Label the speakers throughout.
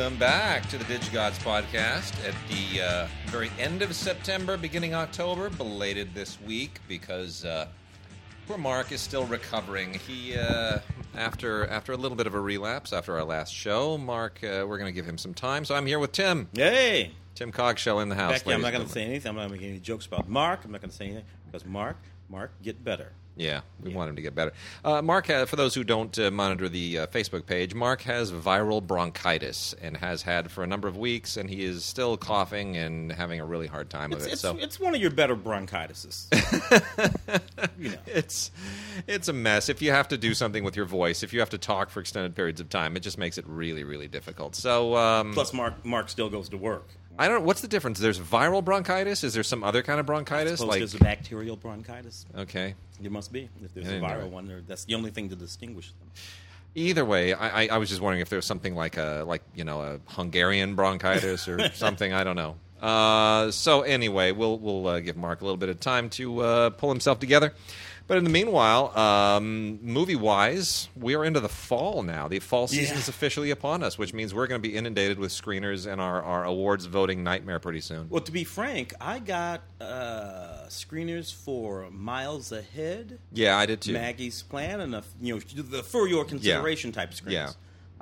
Speaker 1: Welcome back to the DigiGods podcast at the uh, very end of September, beginning October. Belated this week because uh, poor Mark is still recovering. He uh, after after a little bit of a relapse after our last show. Mark, uh, we're going to give him some time. So I'm here with Tim.
Speaker 2: Hey,
Speaker 1: Tim Cogshell in the house.
Speaker 2: Becky, I'm not going to say anything. I'm not going to make any jokes about Mark. I'm not going to say anything because Mark, Mark, get better.
Speaker 1: Yeah, we want him to get better. Uh, Mark, ha- for those who don't uh, monitor the uh, Facebook page, Mark has viral bronchitis and has had for a number of weeks, and he is still coughing and having a really hard time
Speaker 2: It's,
Speaker 1: of it.
Speaker 2: it's,
Speaker 1: so
Speaker 2: it's one of your better bronchitises. you know.
Speaker 1: it's it's a mess. If you have to do something with your voice, if you have to talk for extended periods of time, it just makes it really, really difficult. So, um,
Speaker 2: Plus, Mark, Mark still goes to work.
Speaker 1: I don't. Know, what's the difference? There's viral bronchitis. Is there some other kind of bronchitis?
Speaker 2: Suppose
Speaker 1: Like,
Speaker 2: there's a bacterial bronchitis.
Speaker 1: okay.
Speaker 2: There must be. If there's a viral one, that's the only thing to distinguish them.
Speaker 1: Either way, I, I, I was just wondering if there was something like a like you know a Hungarian bronchitis or something. I don't know. Uh, so anyway, we'll we'll uh, give Mark a little bit of time to uh, pull himself together. But in the meanwhile, um, movie wise, we are into the fall now. The fall season is officially upon us, which means we're going to be inundated with screeners and our, our awards voting nightmare pretty soon.
Speaker 2: Well, to be frank, I got uh, screeners for Miles Ahead,
Speaker 1: Yeah, I did too.
Speaker 2: Maggie's Plan, and the, you know the for your consideration type screens.
Speaker 1: Yeah.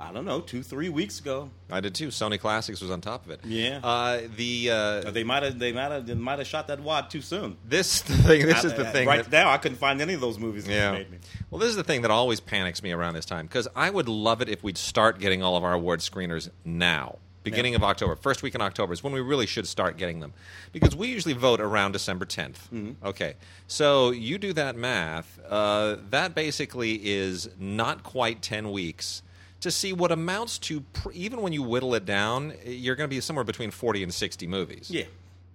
Speaker 2: I don't know, two, three weeks ago.
Speaker 1: I did too. Sony Classics was on top of it.
Speaker 2: Yeah.
Speaker 1: Uh, the uh,
Speaker 2: Uh, They might have they might have they might have shot that wad too soon.
Speaker 1: this thing. This
Speaker 2: I-
Speaker 1: is the
Speaker 2: I-
Speaker 1: thing.
Speaker 2: Right
Speaker 1: that-
Speaker 2: now, I couldn't find any of those movies that
Speaker 1: Yeah.
Speaker 2: made me.
Speaker 1: Well, this is the thing that always panics me around this time because I would love it if we'd start getting all of our award screeners now. Beginning of October, first week in October is when we really should start getting them, because we usually vote around December 10th.
Speaker 2: Mm-hmm.
Speaker 1: Okay, so you do that math. Uh, that basically is not quite ten weeks to see what amounts to. Pr- even when you whittle it down, you're going to be somewhere between 40 and 60 movies.
Speaker 2: Yeah.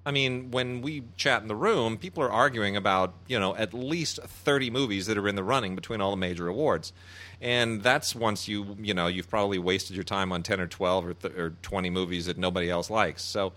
Speaker 1: I mean, when we chat in the room, people are arguing about, you know, at least 30 movies that are in the running between all the major awards. And that's once you, you know, you've probably wasted your time on 10 or 12 or, th- or 20 movies that nobody else likes. So,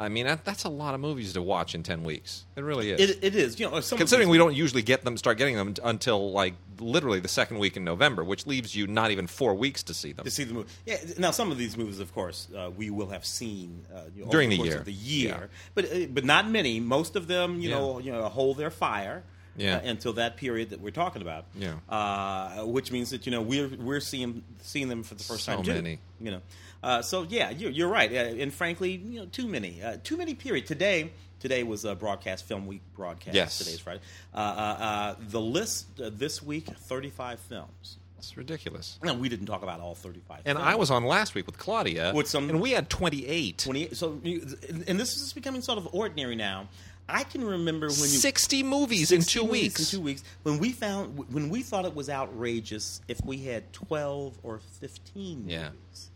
Speaker 1: I mean, that, that's a lot of movies to watch in 10 weeks. It really is.
Speaker 2: It, it is. You know,
Speaker 1: Considering we don't usually get them, start getting them until like literally the second week in November, which leaves you not even four weeks to see them.
Speaker 2: to see the movie. Yeah. Now, some of these movies, of course, uh, we will have seen uh, you know,
Speaker 1: During
Speaker 2: over
Speaker 1: the year.
Speaker 2: The year,
Speaker 1: Yeah.
Speaker 2: but uh, but not many. Most of them, you
Speaker 1: Yeah.
Speaker 2: know, you know, hold their fire.
Speaker 1: Yeah.
Speaker 2: uh, until that period that we're talking about.
Speaker 1: Yeah.
Speaker 2: Uh, which means that you know we're we're seeing seeing them for the first
Speaker 1: So
Speaker 2: time too.
Speaker 1: many.
Speaker 2: You know. Uh, so yeah, you're, you're right, uh, and frankly, you know, too many, uh, too many. Period. Today, today was a broadcast film week broadcast.
Speaker 1: Yes.
Speaker 2: today's Friday. Uh, uh, uh, the list uh, this week: thirty-five films.
Speaker 1: It's ridiculous.
Speaker 2: Now we didn't talk about all thirty-five.
Speaker 1: And
Speaker 2: films.
Speaker 1: I was on last week with Claudia,
Speaker 2: With some-
Speaker 1: and we had 28.
Speaker 2: 28 so and this is becoming sort of ordinary now i can remember when you
Speaker 1: 60 movies in two
Speaker 2: movies
Speaker 1: weeks.
Speaker 2: in two weeks when we found when we thought it was outrageous if we had 12 or 15
Speaker 1: Yeah.
Speaker 2: movies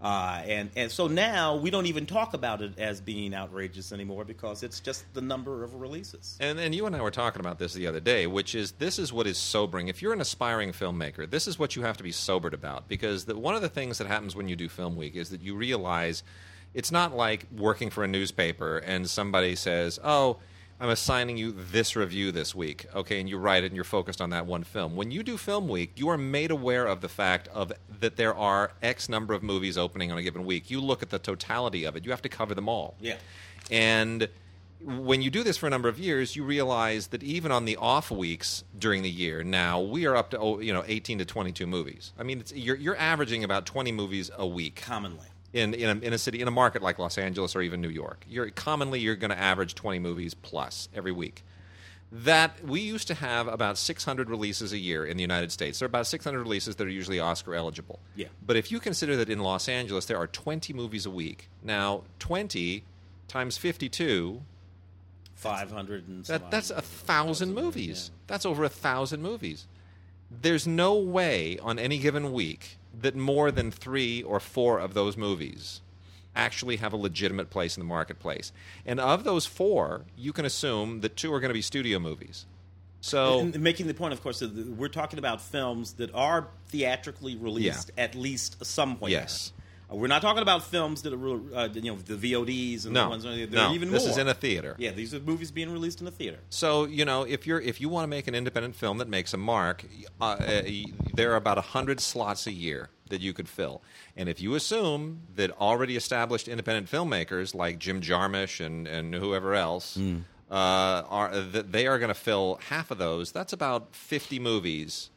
Speaker 2: uh, and and so now we don't even talk about it as being outrageous anymore because it's just the number of releases.
Speaker 1: And, and you and I were talking about this the other day, which is this is what is sobering. If you're an aspiring filmmaker, this is what you have to be sobered about. Because the, one of the things that happens when you do Film Week is that you realize it's not like working for a newspaper and somebody says, oh, I'm assigning you this review this week, okay, and you write it and you're focused on that one film. When you do Film Week, you are made aware of the fact of that there are X number of movies opening on a given week. You look at the totality of it. You have to cover them all.
Speaker 2: Yeah.
Speaker 1: And when you do this for a number of years, you realize that even on the off weeks during the year, now we are up to oh, you know 18 to 22 movies. I mean, it's, you're you're averaging about 20 movies a week
Speaker 2: Commonly.
Speaker 1: In in a, in a city in a market like Los Angeles or even New York. You're commonly you're going to average 20 movies plus every week. That we used to have about 600 releases a year in the United States. There are about 600 releases that are usually Oscar eligible.
Speaker 2: Yeah.
Speaker 1: But if you consider that in Los Angeles there are 20 movies a week, now 20 times 52
Speaker 2: Five hundred and
Speaker 1: that, that's a thousand movies.
Speaker 2: yeah.
Speaker 1: movies. That's over a thousand movies. There's no way on any given week that more than three or four of those movies actually have a legitimate place in the marketplace. And of those four, you can assume that two are going to be studio movies. So
Speaker 2: And making the point, of course, that we're talking about films that are theatrically released at least somewhere.
Speaker 1: Yes.
Speaker 2: Uh, we're not talking about films that are, real- uh, you know, the VODs and
Speaker 1: no,
Speaker 2: the ones. They're
Speaker 1: no,
Speaker 2: even
Speaker 1: this
Speaker 2: more.
Speaker 1: is in a theater.
Speaker 2: Yeah, these are movies being released in a theater.
Speaker 1: So you know, if you're if you want to make an independent film that makes a mark, uh, uh, there are about hundred slots a year that you could fill. And if you assume that already established independent filmmakers like Jim Jarmusch and, and whoever else
Speaker 2: Mm.
Speaker 1: uh, are that they are going to fill half of those, that's about 50 movies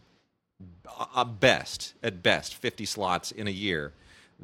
Speaker 1: uh, best at best 50 slots in a year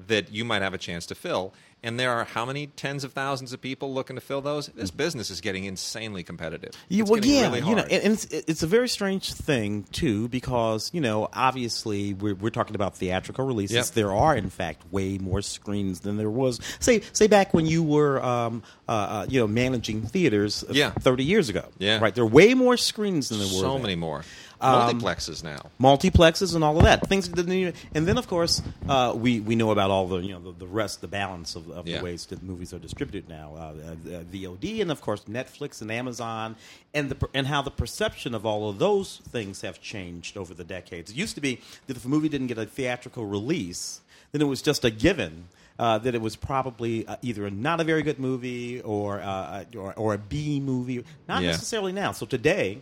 Speaker 1: that you might have a chance to fill and there are how many tens of thousands of people looking to fill those this business is getting insanely competitive
Speaker 2: Yeah, well, yeah,
Speaker 1: really
Speaker 2: you know, and it's, it's a very strange thing too because you know, obviously, we're we're talking about theatrical releases.
Speaker 1: Yep.
Speaker 2: There are, in fact, way more screens than there was. Say, say back when you were, um, uh, uh, you know, managing theaters, uh,
Speaker 1: Yeah.
Speaker 2: thirty years ago.
Speaker 1: Yeah.
Speaker 2: right. There are way more screens than there were.
Speaker 1: so
Speaker 2: then.
Speaker 1: many more
Speaker 2: Um,
Speaker 1: multiplexes now.
Speaker 2: multiplexes and all of that. Things that didn't even, and then of course uh, we we know about all the you know the, the rest the balance of, of
Speaker 1: Yeah.
Speaker 2: the ways that movies are distributed now uh, uh, VOD and of course Netflix and Amazon and the and how the perception of all of those things have changed over the decades. It used to be that if a movie didn't get a theatrical release then it was just a given uh, that it was probably uh, either not a very good movie or, uh, or or a B movie. Not
Speaker 1: Yeah.
Speaker 2: necessarily now. So today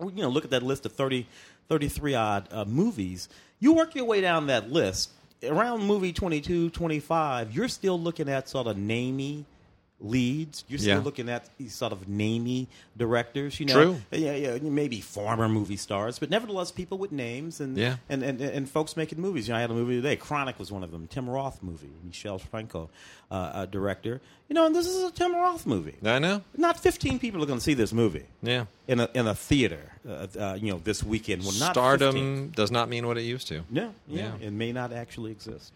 Speaker 2: you know, look at that list of 30, 33 odd uh, movies. You work your way down that list. Around movie 22, 25, you're still looking at sort of namey leads. You're still
Speaker 1: Yeah.
Speaker 2: looking at these sort of namey directors. You know,
Speaker 1: True.
Speaker 2: Yeah, yeah, maybe former movie stars, but nevertheless, people with names and
Speaker 1: Yeah.
Speaker 2: and, and and folks making movies. You know, I had a movie today. Chronic was one of them. Tim Roth movie. Michel Franco, uh, director. You know, and this is a Tim Roth movie.
Speaker 1: I know
Speaker 2: Not 15 people are going to see this movie
Speaker 1: yeah
Speaker 2: in a in a theater, uh, uh, you know, this weekend. Well, not
Speaker 1: stardom
Speaker 2: 15.
Speaker 1: does not mean what it used to
Speaker 2: Yeah, yeah,
Speaker 1: Yeah.
Speaker 2: it may not actually exist.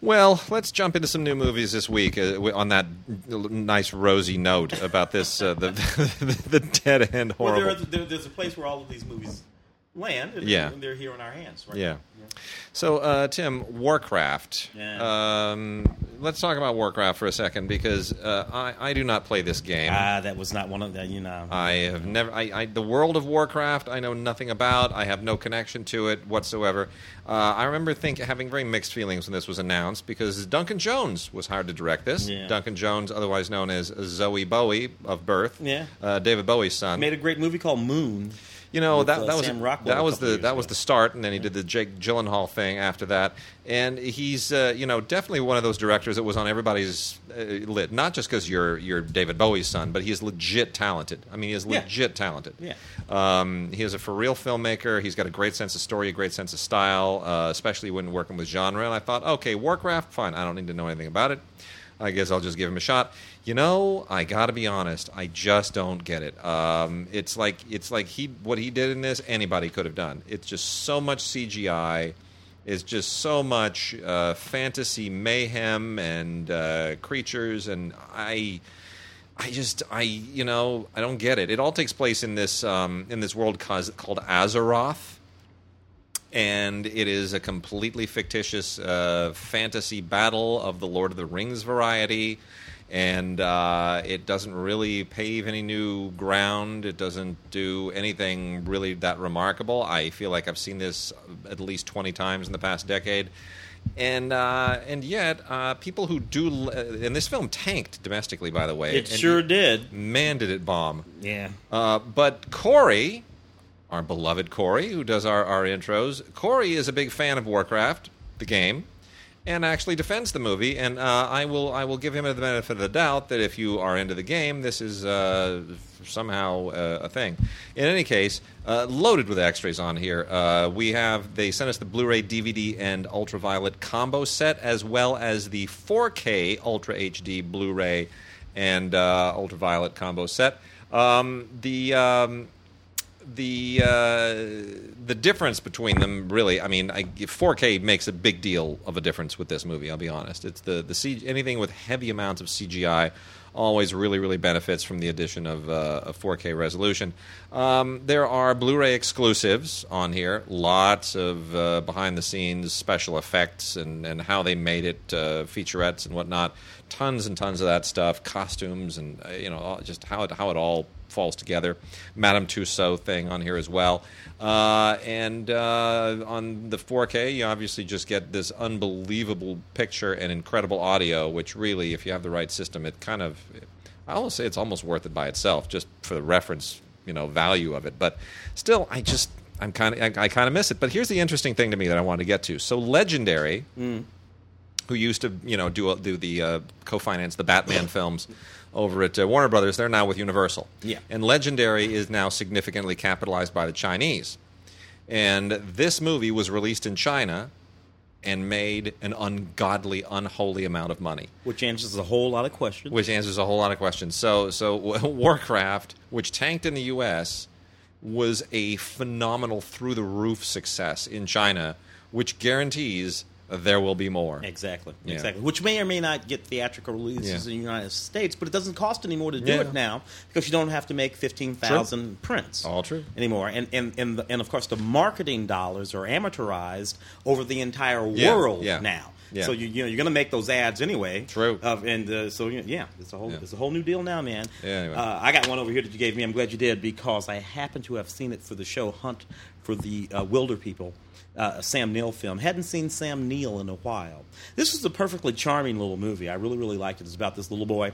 Speaker 1: Well, let's jump into some new movies this week uh, on that nice rosy note about this uh, the, the dead end
Speaker 2: Well,
Speaker 1: horrible.
Speaker 2: there, there, there's a place where all of these movies land, and,
Speaker 1: Yeah.
Speaker 2: and they're here in our hands, right?
Speaker 1: Yeah. So, uh, Tim, Warcraft.
Speaker 2: Yeah.
Speaker 1: Um, let's talk about Warcraft for a second because uh, I, I do not play this game.
Speaker 2: Ah, that was not one of the, you know.
Speaker 1: I have never. I, I the world of Warcraft. I know nothing about. I have no connection to it whatsoever. Uh, I remember think having very mixed feelings when this was announced because Duncan Jones was hired to direct this.
Speaker 2: Yeah.
Speaker 1: Duncan Jones, otherwise known as Zowie Bowie of birth.
Speaker 2: Yeah.
Speaker 1: Uh, David Bowie's son.
Speaker 2: made a great movie called Moon.
Speaker 1: You know
Speaker 2: with,
Speaker 1: that
Speaker 2: uh,
Speaker 1: that was that was the that
Speaker 2: ago.
Speaker 1: was the start, and then he did the Jake Gyllenhaal thing after that. And he's uh, you know definitely one of those directors that was on everybody's uh, lit, not just because you're you're David Bowie's son, but he is legit talented. I mean, he is
Speaker 2: Yeah.
Speaker 1: legit talented.
Speaker 2: Yeah.
Speaker 1: Um, he is a for real filmmaker. He's got a great sense of story, a great sense of style, uh, especially when working with genre. And I thought, okay, Warcraft, fine. I don't need to know anything about it. I guess I'll just give him a shot. You know, I got to be honest. I just don't get it. Um, it's like it's like he what he did in this. Anybody could have done. It's just so much CGI. It's just so much uh, fantasy mayhem and uh, creatures, and I. I just I you know I don't get it. It all takes place in this um, in this world called Azeroth, and it is a completely fictitious uh, fantasy battle of the Lord of the Rings variety. And uh, it doesn't really pave any new ground. It doesn't do anything really that remarkable. I feel like I've seen this at least twenty times in the past decade, and uh, and yet uh, people who do uh, and this film tanked domestically, by the way.
Speaker 2: It sure did.
Speaker 1: Man, did it bomb!
Speaker 2: Yeah.
Speaker 1: Uh, but Corey, our beloved Corey, who does our, our intros, Corey is a big fan of Warcraft, the game, and actually defends the movie. And uh, I will I will give him the benefit of the doubt that if you are into the game, this is uh, somehow uh, a thing. In any case, uh, loaded with extras on here. Uh, we have they sent us the Blu-ray, DVD, and ultraviolet combo set, as well as the 4K Ultra HD Blu-ray and uh, ultraviolet combo set. Um, the um, the uh, the difference between them really i mean I, 4k makes a big deal of a difference with this movie i'll be honest. It's the the C, anything with heavy amounts of cgi always really really benefits from the addition of uh, a 4k resolution. Um, there are blu-ray exclusives on here lots of uh, behind the scenes special effects and, and how they made it uh, featurettes and whatnot. Tons and tons of that stuff costumes and uh, you know just how it, how it all falls together. Madame Tussauds thing on here as well. Uh, and uh, on the 4K, you obviously just get this unbelievable picture and incredible audio, which really, if you have the right system, it kind of, I almost say it's almost worth it by itself, just for the reference, you know, value of it. But still, I just. I'm kind of I, I kind of miss it. But here's the interesting thing to me that I want to get to. So Legendary,
Speaker 2: Mm.
Speaker 1: who used to you know do do the uh, co-finance the Batman films over at uh, Warner Brothers, they're now with Universal.
Speaker 2: Yeah.
Speaker 1: and Legendary is now significantly capitalized by the Chinese. And this movie was released in China and made an ungodly, unholy amount of money
Speaker 2: Which answers a whole lot of questions.
Speaker 1: which answers a whole lot of questions. So, so Warcraft, which tanked in the U.S., was a phenomenal, through the roof success in China, which guarantees there will be more.
Speaker 2: Exactly.
Speaker 1: Yeah.
Speaker 2: Exactly. Which may or may not get theatrical releases
Speaker 1: Yeah.
Speaker 2: in the United States, but it doesn't cost any more to do
Speaker 1: Yeah.
Speaker 2: it now because you don't have to make fifteen thousand prints.
Speaker 1: All true.
Speaker 2: anymore. And and and, the, and of course the marketing dollars are amortized over the entire world now.
Speaker 1: Yeah.
Speaker 2: So you you know you're going to make those ads anyway.
Speaker 1: True.
Speaker 2: Uh, and uh, so yeah, it's a whole
Speaker 1: Yeah.
Speaker 2: it's a whole new deal now, man.
Speaker 1: Yeah, anyway.
Speaker 2: Uh, I got one over here that you gave me. I'm glad you did because I happen to have seen it for the show Hunt for the uh, Wilderpeople. Uh, a Sam Neill film. Hadn't seen Sam Neill in a while. This was a perfectly charming little movie. I really, really liked it. It's about this little boy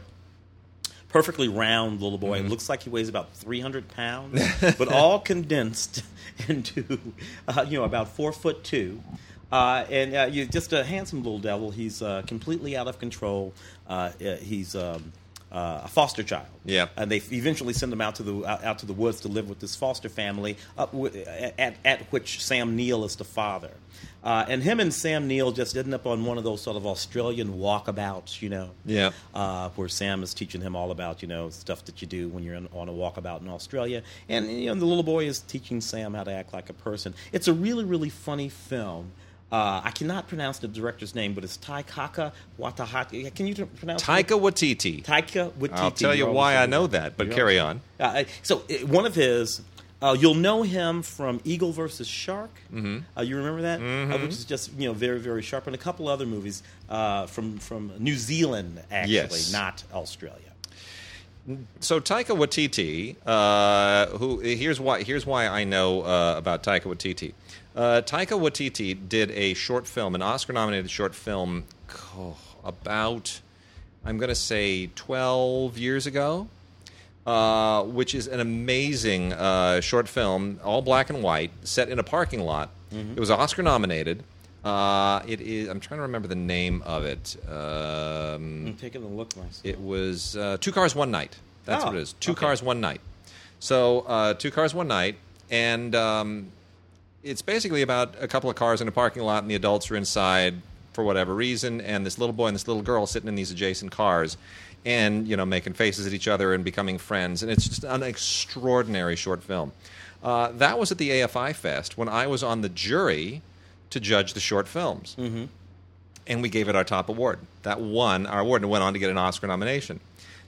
Speaker 2: perfectly round little boy.
Speaker 1: Mm-hmm.
Speaker 2: Looks like he weighs about 300 pounds, but all condensed into, uh, you know, about four foot two. Uh, and uh, you just a handsome little devil. He's uh, completely out of control. Uh, uh, he's um, uh, a foster child.
Speaker 1: Yeah.
Speaker 2: and they eventually send him out to the out, to the woods to live with this foster family. Up wi- at, at which Sam Neill is the father. Uh, and him and Sam Neill just end up on one of those sort of Australian walkabouts, you know
Speaker 1: Yeah.
Speaker 2: uh, where Sam is teaching him all about you know stuff that you do when you're in, on a walkabout in Australia, and you know the little boy is teaching Sam how to act like a person. It's a really really funny film. Uh, I cannot pronounce the director's name, but it's Taika Waititi. Can you pronounce it?
Speaker 1: Taika Waititi.
Speaker 2: Taika Waititi.
Speaker 1: I'll tell you why I know that, but carry on.
Speaker 2: Uh, so uh, one of his, uh, you'll know him from Eagle versus Shark. Mm-hmm. Uh, you remember that, uh, which is just you know very very sharp, and a couple other movies uh, from from New Zealand actually,
Speaker 1: Yes.
Speaker 2: not Australia.
Speaker 1: So Taika Waititi, uh, who here's why here's why I know uh, about Taika Waititi. Uh, Taika Waititi did a short film, an Oscar-nominated short film, oh, about I'm going to say 12 years ago, uh, which is an amazing uh, short film, all black and white, set in a parking lot. It was Oscar-nominated. Uh, it is. I'm trying to remember the name of it. Um,
Speaker 2: I'm taking a look myself.
Speaker 1: it was uh, Two Cars One Night. That's
Speaker 2: Oh,
Speaker 1: what it is. Two
Speaker 2: okay.
Speaker 1: Cars One Night. So uh, Two Cars One Night, and um, it's basically about a couple of cars in a parking lot, and the adults are inside for whatever reason, and this little boy and this little girl sitting in these adjacent cars, and you know making faces at each other and becoming friends, and it's just an extraordinary short film. Uh, that was at the AFI Fest when I was on the jury to judge the short films
Speaker 2: Mm-hmm.
Speaker 1: and we gave it our top award. That won our award and went on to get an Oscar nomination.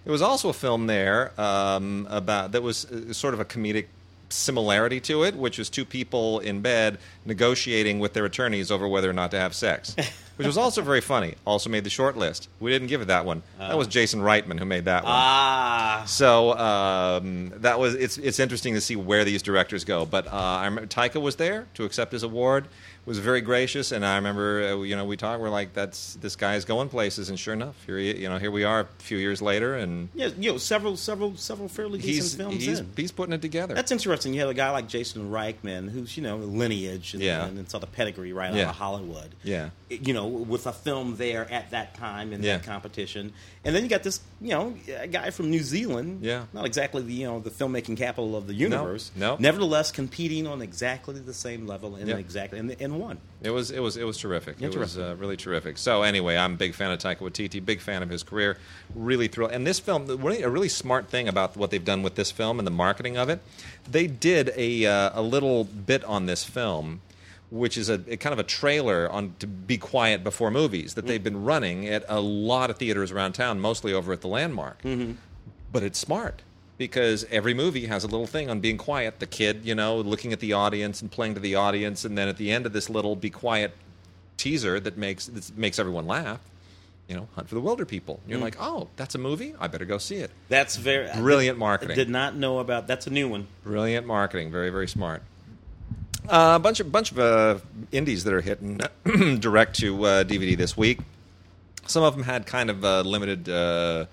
Speaker 1: There was also a film there um, about that was uh, sort of a comedic similarity to it, which was two people in bed negotiating with their attorneys over whether or not to have sex, which was also very funny. Also made the short list. We didn't give it that one. that was Jason Reitman who made that one.
Speaker 2: Ah,
Speaker 1: So um, that was it's it's interesting to see where these directors go. But uh, I remember Taika was there to accept his award. Was very gracious, and I remember uh, you know we talked. We're like, that's this guy is going places, and sure enough, here he, you know here we are a few years later, and
Speaker 2: yeah, you know, several, several, several fairly decent films
Speaker 1: he's
Speaker 2: in.
Speaker 1: he's putting it together.
Speaker 2: That's interesting. You have a guy like Jason Reitman, who's you know lineage and,
Speaker 1: Yeah.
Speaker 2: and, and sort of pedigree right
Speaker 1: Yeah.
Speaker 2: out of Hollywood.
Speaker 1: Yeah.
Speaker 2: you know, with a film there at that time in
Speaker 1: Yeah.
Speaker 2: that competition, and then you got this, you know, a guy from New Zealand.
Speaker 1: Yeah.
Speaker 2: not exactly the you know the filmmaking capital of the universe.
Speaker 1: no.
Speaker 2: nevertheless competing on exactly the same level and exactly and, and won.
Speaker 1: It was it was it was terrific. It was uh, really terrific. So anyway, I'm a big fan of Taika Waititi, big fan of his career. Really thrilled. And this film, really, a really smart thing about what they've done with this film and the marketing of it, they did a uh, a little bit on this film. Which is a, a kind of a trailer on to be quiet before movies that they've been running at a lot of theaters around town, mostly over at the Landmark. But it's smart because every movie has a little thing on being quiet. The kid, you know, looking at the audience and playing to the audience, and then at the end of this little "be quiet" teaser that makes that makes everyone laugh. You know, Hunt for the Wilderpeople. You're like, oh, that's a movie. I better go see it.
Speaker 2: That's very
Speaker 1: Brilliant
Speaker 2: I
Speaker 1: marketing.
Speaker 2: did not know about. That's a new one.
Speaker 1: Brilliant marketing. Very very smart. Uh, a bunch of bunch of uh, indies that are hitting direct to uh, DVD this week. Some of them had kind of uh, limited uh,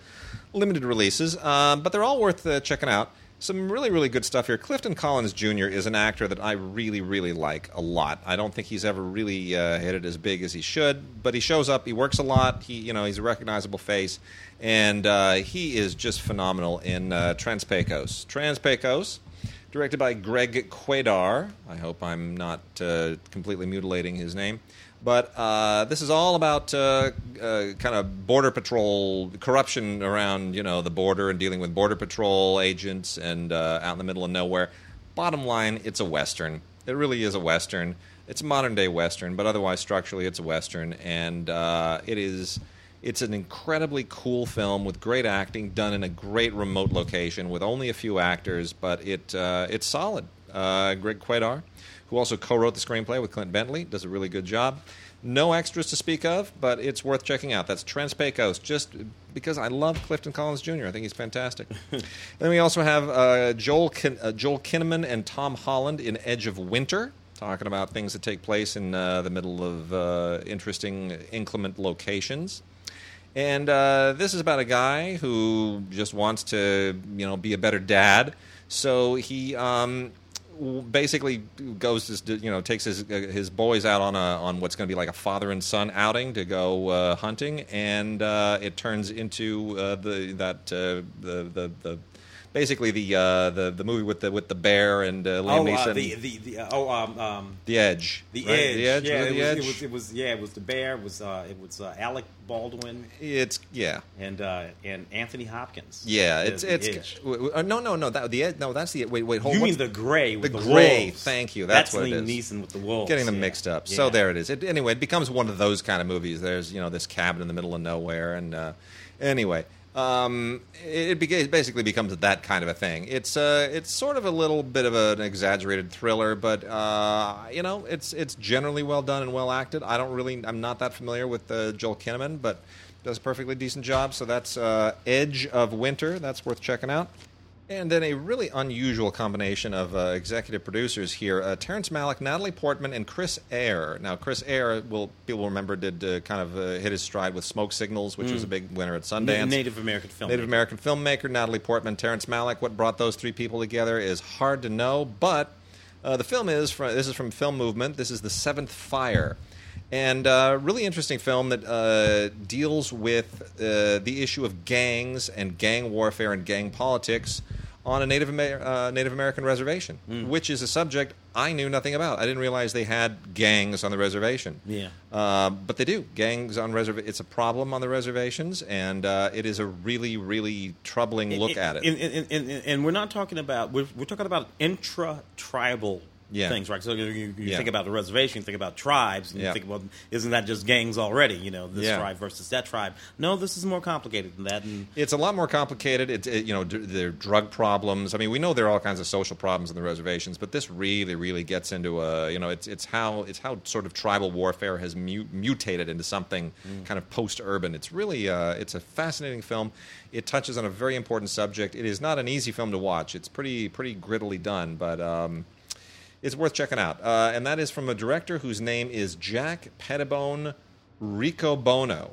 Speaker 1: limited releases, uh, but they're all worth uh, checking out. some really, really good stuff here. Clifton Collins Jr. is an actor that I really, really like a lot. I don't think he's ever really uh, hit it as big as he should, but he shows up. He works a lot. He, you know, he's a recognizable face, and uh, he is just phenomenal in uh, Transpecos. Transpecos, directed by Greg Kwedar. I hope I'm not completely mutilating his name. But uh, this is all about uh, uh, kind of border patrol corruption around you know the border and dealing with border patrol agents and uh, out in the middle of nowhere. Bottom line, it's a western. It really is a western. It's a modern day western, but otherwise structurally it's a western, and uh, it is. It's an incredibly cool film with great acting, done in a great remote location with only a few actors, but it uh, it's solid. Greg Kwedar who also co-wrote the screenplay with Clint Bentley, does a really good job. No extras to speak of, but it's worth checking out. That's Transpecos, just because I love Clifton Collins Jr. I think he's fantastic. then we also have uh, Joel Kin- uh, Joel Kinnaman and Tom Holland in Edge of Winter, talking about things that take place in uh, the middle of uh, interesting, inclement locations. And uh, this is about a guy who just wants to, you know, be a better dad. So he um, basically goes to you know takes his his boys out on a on what's going to be like a father and son outing to go uh, hunting, and uh, it turns into uh, the that uh, the the the basically the uh, the the movie with the with the bear and uh, Liam
Speaker 2: oh,
Speaker 1: Neeson.
Speaker 2: Uh, the, the, the, uh, oh, um, um,
Speaker 1: the Edge.
Speaker 2: The
Speaker 1: right?
Speaker 2: Edge.
Speaker 1: The Edge.
Speaker 2: Yeah, it,
Speaker 1: it the
Speaker 2: was,
Speaker 1: Edge.
Speaker 2: it was. It was. Yeah, it was the bear. It was. Uh, it was uh, Alec Baldwin
Speaker 1: It's yeah.
Speaker 2: and uh, and Anthony Hopkins.
Speaker 1: Yeah, it's
Speaker 2: the
Speaker 1: it's
Speaker 2: Edge.
Speaker 1: uh, no no no that the Ed- no that's the wait wait hold
Speaker 2: You mean the gray with
Speaker 1: the
Speaker 2: the,
Speaker 1: gray,
Speaker 2: wolves.
Speaker 1: thank you, that's what it
Speaker 2: Liam
Speaker 1: is.
Speaker 2: Neeson with the wolves.
Speaker 1: getting them
Speaker 2: yeah.
Speaker 1: mixed up.
Speaker 2: Yeah.
Speaker 1: So there it is. It, anyway, it becomes one of those kind of movies. There's you know this cabin in the middle of nowhere, and uh, anyway, um, it, it, basically becomes that kind of a thing. It's uh, it's sort of a little bit of an exaggerated thriller, but uh, you know it's it's generally well done and well acted. I don't really I'm not that familiar with uh, Joel Kinnaman, but does a perfectly decent job. So that's uh, Edge of Winter. That's worth checking out. And then a really unusual combination of uh, executive producers here: uh, Terrence Malick, Natalie Portman, and Chris Eyre. Now, Chris Eyre, will people remember, did uh, kind of uh, hit his stride with Smoke Signals, which was a big winner at
Speaker 2: Na-
Speaker 1: Sundance.
Speaker 2: Native American film.
Speaker 1: Native American filmmaker Natalie Portman, Terrence Malick. What brought those three people together is hard to know, but uh, the film is from this is from Film Movement. This is the Seventh Fire, and uh, really interesting film that uh, deals with uh, the issue of gangs and gang warfare and gang politics on a Native Amer- uh, Native American reservation, which is a subject I knew nothing about. I didn't realize they had gangs on the reservation.
Speaker 2: Yeah.
Speaker 1: Uh, but they do. Gangs on reserv. It's a problem on the reservations, and uh, it is a really, really troubling look at it.
Speaker 2: And, and, and, and, and we're not talking about we're, we're talking about intra-tribal
Speaker 1: Yeah.
Speaker 2: things, right? So you, you
Speaker 1: Yeah.
Speaker 2: think about the reservation, you think about tribes, and
Speaker 1: Yeah.
Speaker 2: you think, well, isn't that just gangs already? You know, this tribe versus that tribe. No, this is more complicated than that. And
Speaker 1: It's a lot more complicated. It's it, you know d- there are drug problems. I mean, we know there are all kinds of social problems in the reservations, but this really, really gets into a you know it's it's how it's how sort of tribal warfare has mu- mutated into something kind of post-urban. It's really uh, it's a fascinating film. It touches on a very important subject. It is not an easy film to watch. It's pretty pretty grittily done, but. Um, it's worth checking out. Uh, and that is from a director whose name is Jack Pettibone Riccobono.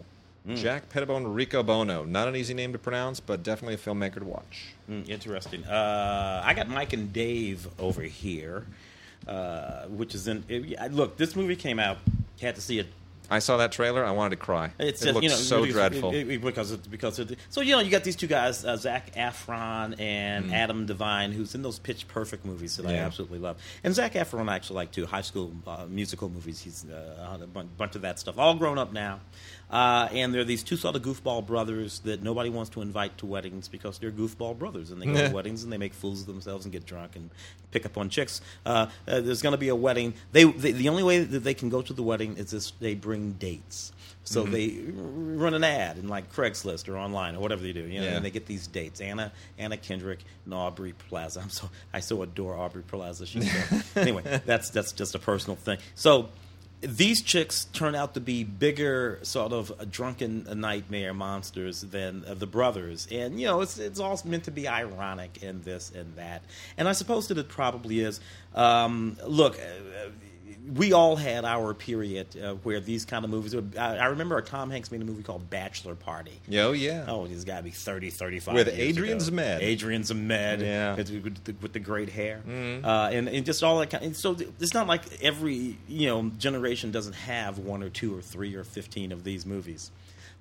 Speaker 1: Jack Pettibone Riccobono. Not an easy name to pronounce, but definitely a filmmaker to watch.
Speaker 2: Mm, interesting. Uh, I got Mike and Dave over here, uh, which is in. It, look, this movie came out. Had to see it.
Speaker 1: I saw that trailer. I wanted to cry.
Speaker 2: It's
Speaker 1: it
Speaker 2: just,
Speaker 1: looks
Speaker 2: you know
Speaker 1: so
Speaker 2: because-
Speaker 1: dreadful.
Speaker 2: it- it- because it, because it, so you know you got these two guys, uh, Zac Efron and Adam Devine, who's in those Pitch Perfect movies that I
Speaker 1: Mm.
Speaker 2: Absolutely love. And Zac Efron I actually like too. High school uh, musical movies. He's uh, a bunch of that stuff. All grown up now. Uh, and they're these two sort of goofball brothers that nobody wants to invite to weddings because they're goofball brothers and they go to weddings and they make fools of themselves and get drunk and pick up on chicks. Uh, uh, there's going to be a wedding. They, they the only way that they can go to the wedding is if they bring dates. So
Speaker 1: Mm-hmm.
Speaker 2: they run an ad in like Craigslist or online or whatever they do, you know,
Speaker 1: Yeah.
Speaker 2: and they get these dates. Anna, Anna Kendrick, and Aubrey Plaza. I'm so I so adore Aubrey Plaza. She's so, anyway. That's that's just a personal thing. So these chicks turn out to be bigger, sort of drunken nightmare monsters than uh, the brothers, and you know it's it's all meant to be ironic and this and that. And I suppose that it probably is. Um, look. Uh, we all had our period uh, where these kind of movies. Would, I, I remember Tom Hanks made a movie called Bachelor Party.
Speaker 1: Oh yeah.
Speaker 2: Oh, he's got to be 30, 35
Speaker 1: With
Speaker 2: years
Speaker 1: Adrian
Speaker 2: ago.
Speaker 1: Zmed.
Speaker 2: Adrian Zmed.
Speaker 1: Yeah.
Speaker 2: With, the, with the great hair. Uh, and, and just all that kind and so it's not like every, you know, generation doesn't have one or two or three or 15 of these movies.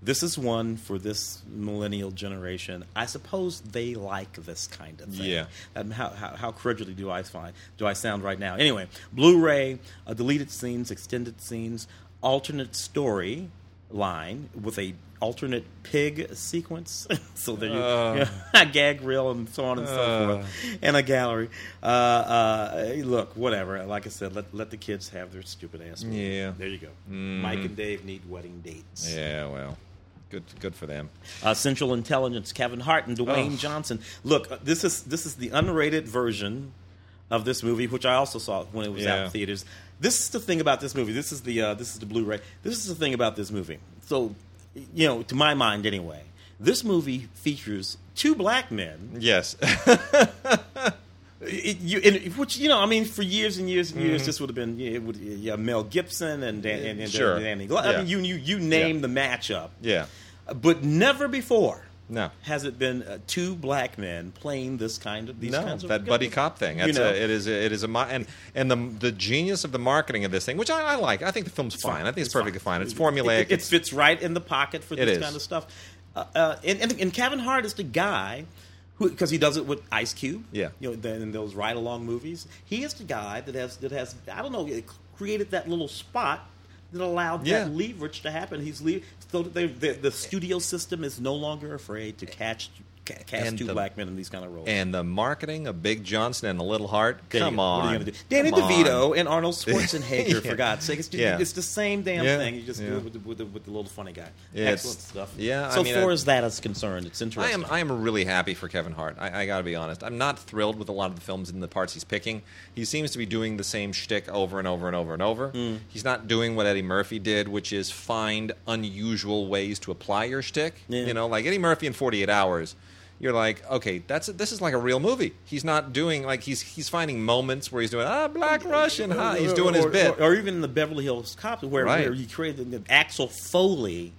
Speaker 2: This is one for this millennial generation. I suppose they like this kind of thing.
Speaker 1: Yeah.
Speaker 2: Um, how, how, how credulity do I find? Do I sound right now? Anyway, Blu-ray, uh, deleted scenes, extended scenes, alternate story line with a alternate pig sequence. so there you,
Speaker 1: Uh.
Speaker 2: a gag reel and so on and so
Speaker 1: Uh.
Speaker 2: forth, and a gallery. Uh, uh, look, whatever. Like I said, let let the kids have their stupid ass.
Speaker 1: Yeah.
Speaker 2: There you go.
Speaker 1: Mhm.
Speaker 2: Mike and Dave need wedding dates.
Speaker 1: Yeah. Well, good. Good for them.
Speaker 2: Uh, Central Intelligence, Kevin Hart and Dwayne
Speaker 1: Oh.
Speaker 2: Johnson. Look, uh, this is this is the unrated version of this movie, which I also saw when it was out in theaters. This is the thing about this movie. This is the uh, this is the Blu-ray. This is the thing about this movie. So, you know, to my mind anyway, this movie features two black men
Speaker 1: Yes.
Speaker 2: it, you, which you know, I mean, for years and years and years,
Speaker 1: Mm-hmm.
Speaker 2: this would have been it would, yeah, Mel Gibson and Dan, and, and
Speaker 1: Sure.
Speaker 2: Danny. I
Speaker 1: Yeah.
Speaker 2: mean, you you you name
Speaker 1: Yeah.
Speaker 2: the matchup,
Speaker 1: yeah.
Speaker 2: But never before
Speaker 1: No.
Speaker 2: has it been uh, two black men playing this kind of these
Speaker 1: no,
Speaker 2: kinds of
Speaker 1: that buddy cop thing. That's
Speaker 2: You know.
Speaker 1: a, it is. A, it is a and and the the genius of the marketing of this thing, which I, I like. I think the film's fine. I think it's, perfectly fine. It's formulaic.
Speaker 2: It, it fits right in the pocket for this kind of stuff. Uh, uh, and, and, and Kevin Hart is the guy who, because he does it with Ice Cube.
Speaker 1: Yeah.
Speaker 2: you know, in those ride along movies, he is the guy that has that has I don't know created that little spot that allowed
Speaker 1: Yeah.
Speaker 2: that leverage to happen. He's le- so they, the the studio system is no longer afraid to catch ca- cast
Speaker 1: And
Speaker 2: two
Speaker 1: the-
Speaker 2: black men in these kind of roles.
Speaker 1: and the marketing of Big Johnson and the Little Heart.
Speaker 2: There
Speaker 1: Come on,
Speaker 2: What are you gonna do? Danny
Speaker 1: Come
Speaker 2: DeVito
Speaker 1: on.
Speaker 2: and Arnold Schwarzenegger,
Speaker 1: Yeah.
Speaker 2: for God's sake. It's, just,
Speaker 1: Yeah.
Speaker 2: it's the same damn
Speaker 1: Yeah.
Speaker 2: thing. You just do it with the, with, the, with the little funny guy.
Speaker 1: Yeah,
Speaker 2: Excellent stuff.
Speaker 1: yeah, I
Speaker 2: So
Speaker 1: mean,
Speaker 2: far
Speaker 1: I-
Speaker 2: as that is concerned, it's
Speaker 1: I
Speaker 2: interesting.
Speaker 1: am I am really happy for Kevin Hart. I, I got to be honest. I'm not thrilled with a lot of the films and the parts he's picking. He seems to be doing the same shtick over and over and over and over.
Speaker 2: Hmm.
Speaker 1: He's not doing what Eddie Murphy did, which is find unusual ways to apply your shtick. You know, like Eddie Murphy in 48 Hours. You're like, okay, that's this is like a real movie. He's not doing like he's he's finding moments where he's doing ah Black Russian, huh? He's doing his bit.
Speaker 2: Or, or even in the Beverly Hills Cop, where,
Speaker 1: Right.
Speaker 2: where he created the Axel Foley.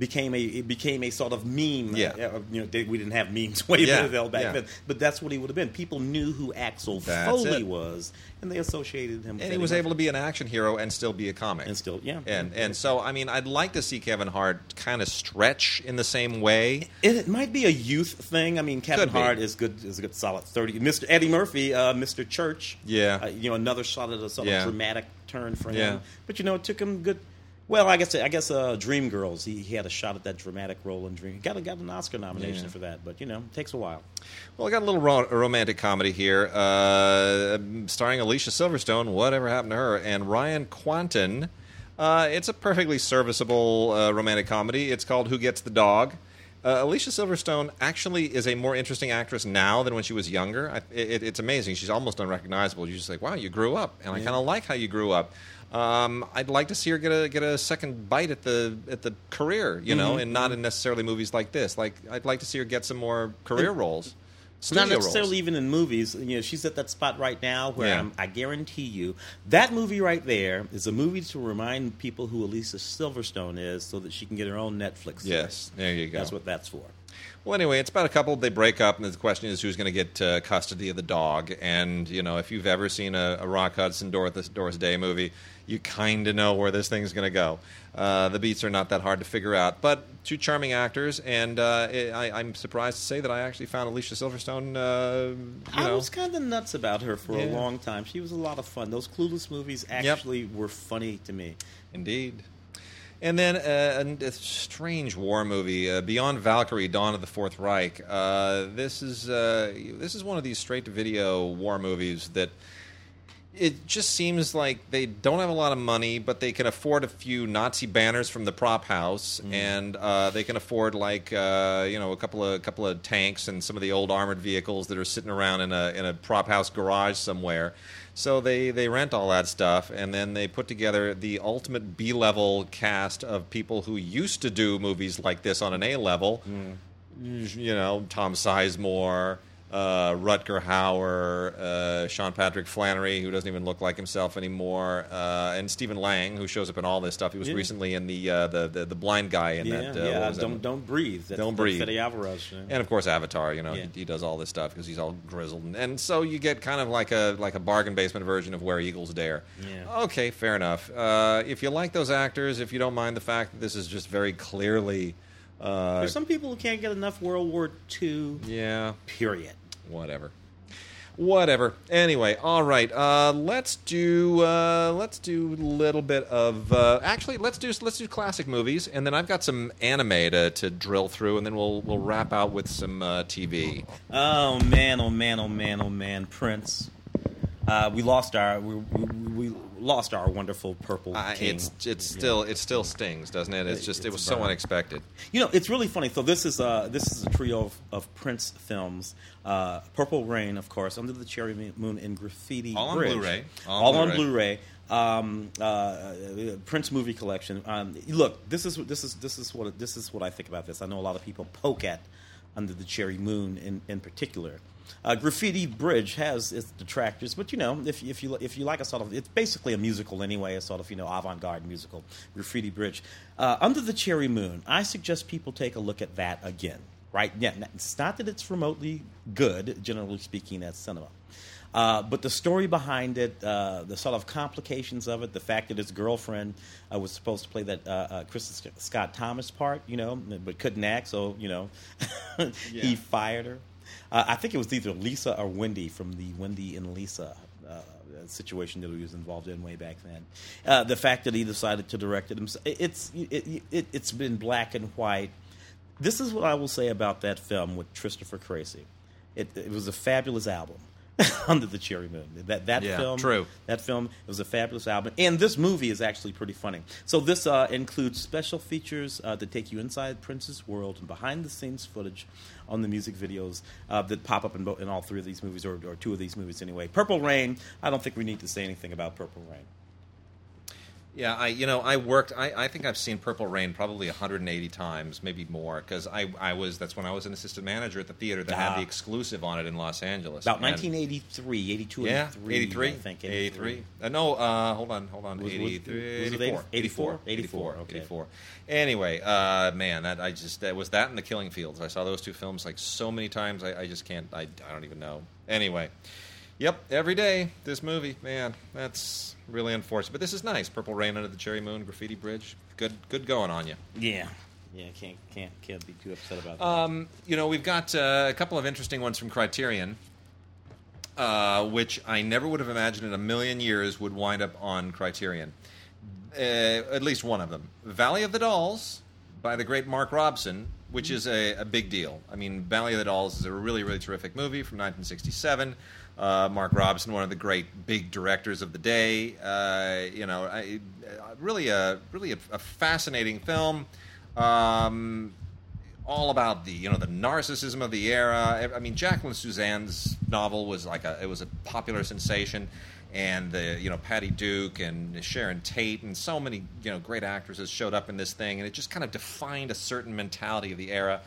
Speaker 2: Became a it became a sort of meme.
Speaker 1: Yeah.
Speaker 2: Uh, you know, they, we didn't have memes way
Speaker 1: Yeah,
Speaker 2: back
Speaker 1: yeah.
Speaker 2: then, but that's what he would have been. People knew who Axel
Speaker 1: That's
Speaker 2: Foley
Speaker 1: it.
Speaker 2: was, and they associated him.
Speaker 1: and he was able to be an action hero and still be a comic.
Speaker 2: and still, yeah,
Speaker 1: And and so I mean I'd like to see Kevin Hart kind of stretch in the same way.
Speaker 2: It, it might be a youth thing. I mean, Kevin
Speaker 1: Could be.
Speaker 2: Hart is good. Is a good solid thirty. Mr. Eddie Murphy, uh, Mr. Church.
Speaker 1: Yeah.
Speaker 2: uh, you know, another shot at a sort of dramatic turn for him.
Speaker 1: Yeah.
Speaker 2: But you know, it took him good. Well, I guess I guess uh, Dreamgirls. He, he had a shot at that dramatic role in Dream. He got got an Oscar nomination
Speaker 1: Yeah.
Speaker 2: for that. But you know, it takes a while.
Speaker 1: Well, I got a little ro- romantic comedy here, uh, starring Alicia Silverstone. Whatever happened to her? And Ryan Kwanten. Uh, it's a perfectly serviceable uh, romantic comedy. It's called Who Gets the Dog. Uh, Alicia Silverstone actually is a more interesting actress now than when she was younger. I, it, it's amazing. She's almost unrecognizable. You're just like, wow, you grew up, and I kind of like how you grew up. Um, I'd like to see her get a get a second bite at the at the career, you know, and not in necessarily movies like this. Like I'd like to see her get some more career roles, studio
Speaker 2: Not necessarily
Speaker 1: roles.
Speaker 2: even in movies. You know, she's at that spot right now where
Speaker 1: Yeah.
Speaker 2: I guarantee you that movie right there is a movie to remind people who Alicia Silverstone is, so that she can get her own Netflix. series.
Speaker 1: Yes, there you go.
Speaker 2: That's what that's for.
Speaker 1: Well, anyway, it's about a couple. They break up, and the question is who's going to get uh, custody of the dog. And you know, if you've ever seen a, a Rock Hudson Doris, Doris Day movie, you kind of know where this thing's going to go. Uh, the beats are not that hard to figure out, but two charming actors, and uh, I, I'm surprised to say that I actually found Alicia Silverstone. Uh, you
Speaker 2: I
Speaker 1: know,
Speaker 2: was kind of nuts about her for a long time. She was a lot of fun. Those Clueless movies
Speaker 1: Yep.
Speaker 2: actually were funny to me.
Speaker 1: Indeed. And then uh, a, a strange war movie, uh, Beyond Valkyrie: Dawn of the Fourth Reich. Uh, this is uh, this is one of these straight-to-video war movies that it just seems like they don't have a lot of money, but they can afford a few Nazi banners from the prop house, and uh, they can afford like uh, you know a couple of couple of tanks and some of the old armored vehicles that are sitting around in a in a prop house garage somewhere. So they they rent all that stuff, and then they put together the ultimate B level cast of people who used to do movies like this on an A level. Mm. You know, Tom Sizemore. Uh, Rutger Hauer, uh, Sean Patrick Flanery, who doesn't even look like himself anymore, uh, and Stephen Lang, who shows up in all this stuff. He was
Speaker 2: Yeah.
Speaker 1: recently in the, uh, the the the blind guy in
Speaker 2: yeah,
Speaker 1: that. Uh,
Speaker 2: yeah.
Speaker 1: was that
Speaker 2: Don't don't breathe. That's,
Speaker 1: Don't breathe.
Speaker 2: Fede Alvarez. yeah.
Speaker 1: and of course Avatar. You know, he, he does all this stuff because he's all grizzled, and, and so you get kind of like a like a bargain basement version of Where Eagles Dare.
Speaker 2: Yeah.
Speaker 1: Okay, fair enough. Uh, if you like those actors, if you don't mind the fact that this is just very clearly, uh,
Speaker 2: There's some people who can't get enough World War II.
Speaker 1: yeah,
Speaker 2: Period.
Speaker 1: Whatever. Whatever. Anyway, all right. Uh, let's do uh, let's do a little bit of uh, actually let's do let's do classic movies, and then I've got some anime to, to drill through, and then we'll we'll wrap out with some uh, TV.
Speaker 2: Oh man! Oh man! Oh man! Oh man! Prince. Uh, we lost our we, we, we lost our wonderful purple
Speaker 1: Uh,
Speaker 2: king.
Speaker 1: it's it's still it still stings, doesn't it? It's
Speaker 2: It-
Speaker 1: just it was so unexpected.
Speaker 2: You know, it's really funny. So this is uh, this is a trio of, of Prince films. Uh, Purple Rain, of course, Under the Cherry Moon, and Graffiti
Speaker 1: All on Blu-ray.
Speaker 2: All,
Speaker 1: All on
Speaker 2: on
Speaker 1: Blu-ray.
Speaker 2: Blu-ray. Um, uh, Prince movie collection. Um, look, this is this is this is what this is what I think about this. I know a lot of people poke at Under the Cherry Moon in in particular. Uh, Graffiti Bridge has its detractors, but you know, if if you if you like a sort of, it's basically a musical anyway, a sort of you know avant-garde musical. Graffiti Bridge, uh, Under the Cherry Moon. I suggest people take a look at that again. Right? Yeah, it's not that it's remotely good, generally speaking, as cinema. Uh, but the story behind it, uh, the sort of complications of it, the fact that his girlfriend uh, was supposed to play that uh, uh, Kristin Scott Thomas part, you know, but couldn't act, so you know, he fired her. Uh, I think it was either Lisa or Wendy from the Wendy and Lisa uh, situation that he was involved in way back then. Uh, the fact that he decided to direct it himself, it's it, it, it's been black and white. This is what I will say about that film with Christopher Crazy. It, it was a fabulous album. Under the Cherry Moon. That that
Speaker 1: Yeah,
Speaker 2: film,
Speaker 1: true.
Speaker 2: That film it was a fabulous album, and this movie is actually pretty funny. So this uh, includes special features uh, that take you inside Prince's world and behind the scenes footage on the music videos uh, that pop up in, bo- in all three of these movies, or, or two of these movies anyway. Purple Rain. I don't think we need to say anything about Purple Rain.
Speaker 1: Yeah, I you know I worked. I, I think I've seen Purple Rain probably 180 times, maybe more, because I I was that's when I was an assistant manager at the theater that had
Speaker 2: Ah.
Speaker 1: the exclusive on it in Los Angeles.
Speaker 2: About
Speaker 1: And-
Speaker 2: 1983, 82,
Speaker 1: Yeah,
Speaker 2: 83,
Speaker 1: 83,
Speaker 2: I think.
Speaker 1: 83. Uh, no, uh, hold on, hold on.
Speaker 2: Was- was-
Speaker 1: 83,
Speaker 2: was it
Speaker 1: 84,
Speaker 2: 84?
Speaker 1: 84,
Speaker 2: 84, okay.
Speaker 1: 84. Anyway, uh, man, that I just that was that and The Killing Fields. I saw those two films like so many times. I, I just can't. I, I don't even know. Anyway, yep, every day this movie, man, that's really unfortunate. But this is nice. Purple Rain under the Cherry Moon, Graffiti Bridge. Good, good going on you.
Speaker 2: Yeah, yeah. Can't can't can't be too upset about that.
Speaker 1: Um, you know, we've got uh, a couple of interesting ones from Criterion, uh, which I never would have imagined in a million years would wind up on Criterion. Uh, at least one of them. Valley of the Dolls by the great Mark Robson, which is a, a big deal. I mean, Valley of the Dolls is a really, really terrific movie from 1967. Uh, Mark Robson, one of the great big directors of the day. Uh, you know, I, really a really a, a fascinating film. Um, all about the you know the narcissism of the era. I mean, Jacqueline Susann's novel was like a it was a popular sensation, and the you know Patty Duke and Sharon Tate and so many you know great actresses showed up in this thing, and it just kind of defined a certain mentality of the era.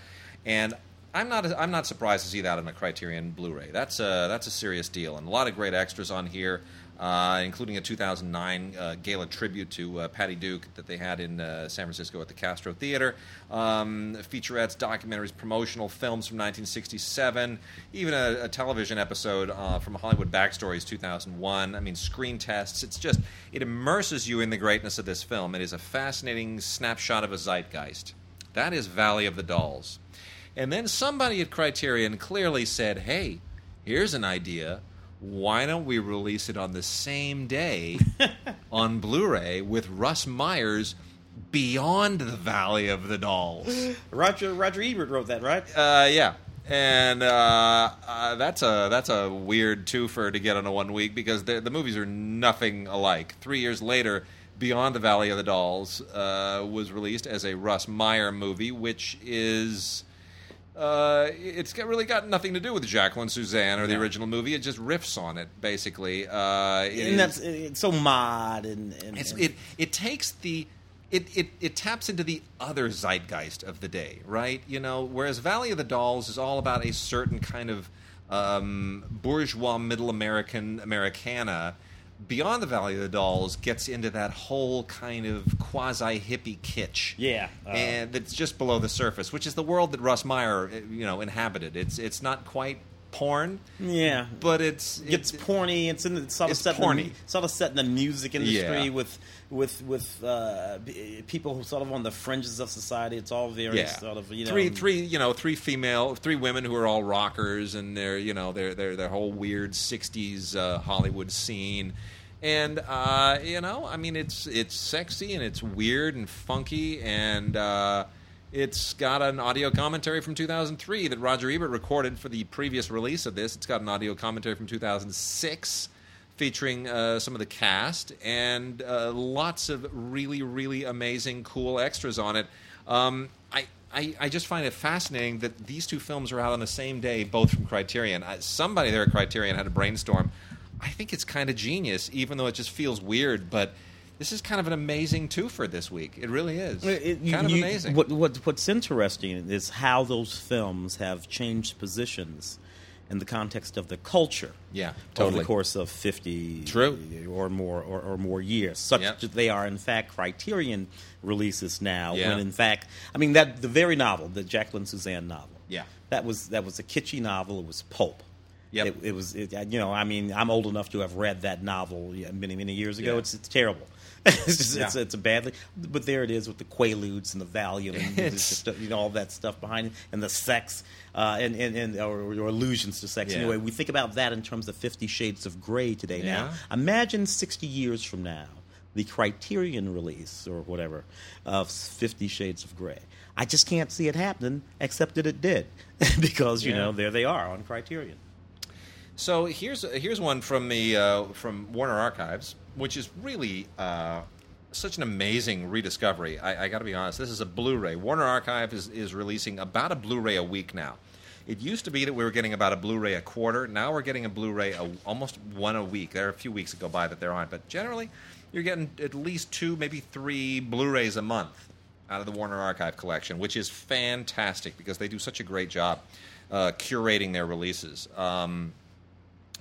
Speaker 1: And I'm not I'm not surprised to see that on a Criterion Blu-ray. That's a that's a serious deal, and a lot of great extras on here. Uh, including a 2009 uh, gala tribute to uh, Patty Duke that they had in uh, San Francisco at the Castro Theater. Um, featurettes, documentaries, promotional films from 1967, even a, a television episode uh, from Hollywood Backstories 2001. I mean, screen tests. It's just, it immerses you in the greatness of this film. It is a fascinating snapshot of a zeitgeist. That is Valley of the Dolls. And then somebody at Criterion clearly said, hey, here's an idea why don't we release it on the same day on Blu-ray with Russ Meyer's Beyond the Valley of the Dolls?
Speaker 2: Roger Roger Ebert wrote that, right?
Speaker 1: Uh, yeah, and uh, uh, that's a that's a weird twofer to get on a one week because the, the movies are nothing alike. Three years later, Beyond the Valley of the Dolls uh, was released as a Russ Meyer movie, which is. Uh, it's got, really got nothing to do with Jacqueline Susann or the
Speaker 2: Yeah.
Speaker 1: original movie. It just riffs on it, basically. Uh, it
Speaker 2: and
Speaker 1: is-
Speaker 2: that's it's so mod and, and, and-
Speaker 1: it it takes the it, it it taps into the other zeitgeist of the day, right? You know, whereas Valley of the Dolls is all about a certain kind of um, bourgeois middle American Americana. Beyond the Valley of the Dolls gets into that whole kind of quasi hippie kitsch,
Speaker 2: Yeah, uh,
Speaker 1: and that's just below the surface, which is the world that Russ Meyer, uh, you know, inhabited. It's it's not quite porn,
Speaker 2: Yeah,
Speaker 1: but it's
Speaker 2: it's porny. It's in the, it's sort of
Speaker 1: It's
Speaker 2: set in
Speaker 1: porny.
Speaker 2: the, sort of set in the music industry
Speaker 1: Yeah.
Speaker 2: with with with uh, people who sort of on the fringes of society. It's all very
Speaker 1: yeah.
Speaker 2: sort of you know
Speaker 1: three three you know three female three women who are all rockers and they're you know they're they're their whole weird 60s uh, Hollywood scene and uh, you know I mean it's it's sexy and it's weird and funky and uh, it's got an audio commentary from 2003 that Roger Ebert recorded for the previous release of this. It's got an audio commentary from 2006 featuring uh, some of the cast and uh, lots of really, really amazing, cool extras on it. Um, I, I, I just find it fascinating that these two films are out on the same day, both from Criterion. I, somebody there at Criterion had a brainstorm. I think it's kind of genius, even though it just feels weird, but. This is kind of an amazing twofer this week. It really is.
Speaker 2: It- it-
Speaker 1: kind
Speaker 2: you-
Speaker 1: of amazing.
Speaker 2: What, what, what's interesting is how those films have changed positions in the context of the culture.
Speaker 1: Yeah, totally.
Speaker 2: Over the course of fifty
Speaker 1: True.
Speaker 2: or more or, or more years, such
Speaker 1: Yep.
Speaker 2: that they are in fact Criterion releases now.
Speaker 1: Yeah.
Speaker 2: When in fact, I mean that the very novel, the Jacqueline Susann novel.
Speaker 1: Yeah.
Speaker 2: that was that was a kitschy novel. It was pulp.
Speaker 1: Yep.
Speaker 2: It, it was, it, you know, I mean, I'm old enough to have read that novel many, many years ago.
Speaker 1: Yeah.
Speaker 2: It's, it's terrible. it's just, it's,
Speaker 1: Yeah.
Speaker 2: it's a badly, but there it is with the Quaaludes and the Valium and
Speaker 1: It's-
Speaker 2: stuff, you know all that stuff behind it, and the sex uh, and and, and or, or allusions to sex.
Speaker 1: Yeah.
Speaker 2: Anyway, we think about that in terms of Fifty Shades of Grey today. Now, imagine 60 years from now, the Criterion release or whatever of Fifty Shades of Grey. I just can't see it happening, except that it did, because you
Speaker 1: Yeah.
Speaker 2: know there they are on Criterion.
Speaker 1: So here's here's one from the uh, from Warner Archives, which is really uh, such an amazing rediscovery. I, I got to be honest. This is a Blu-ray. Warner Archive is is releasing about a Blu-ray a week now. It used to be that we were getting about a Blu-ray a quarter. Now we're getting a Blu-ray a, almost one a week. There are a few weeks that go by that there aren't, but generally you're getting at least two, maybe three Blu-rays a month out of the Warner Archive collection, which is fantastic because they do such a great job uh, curating their releases. Um,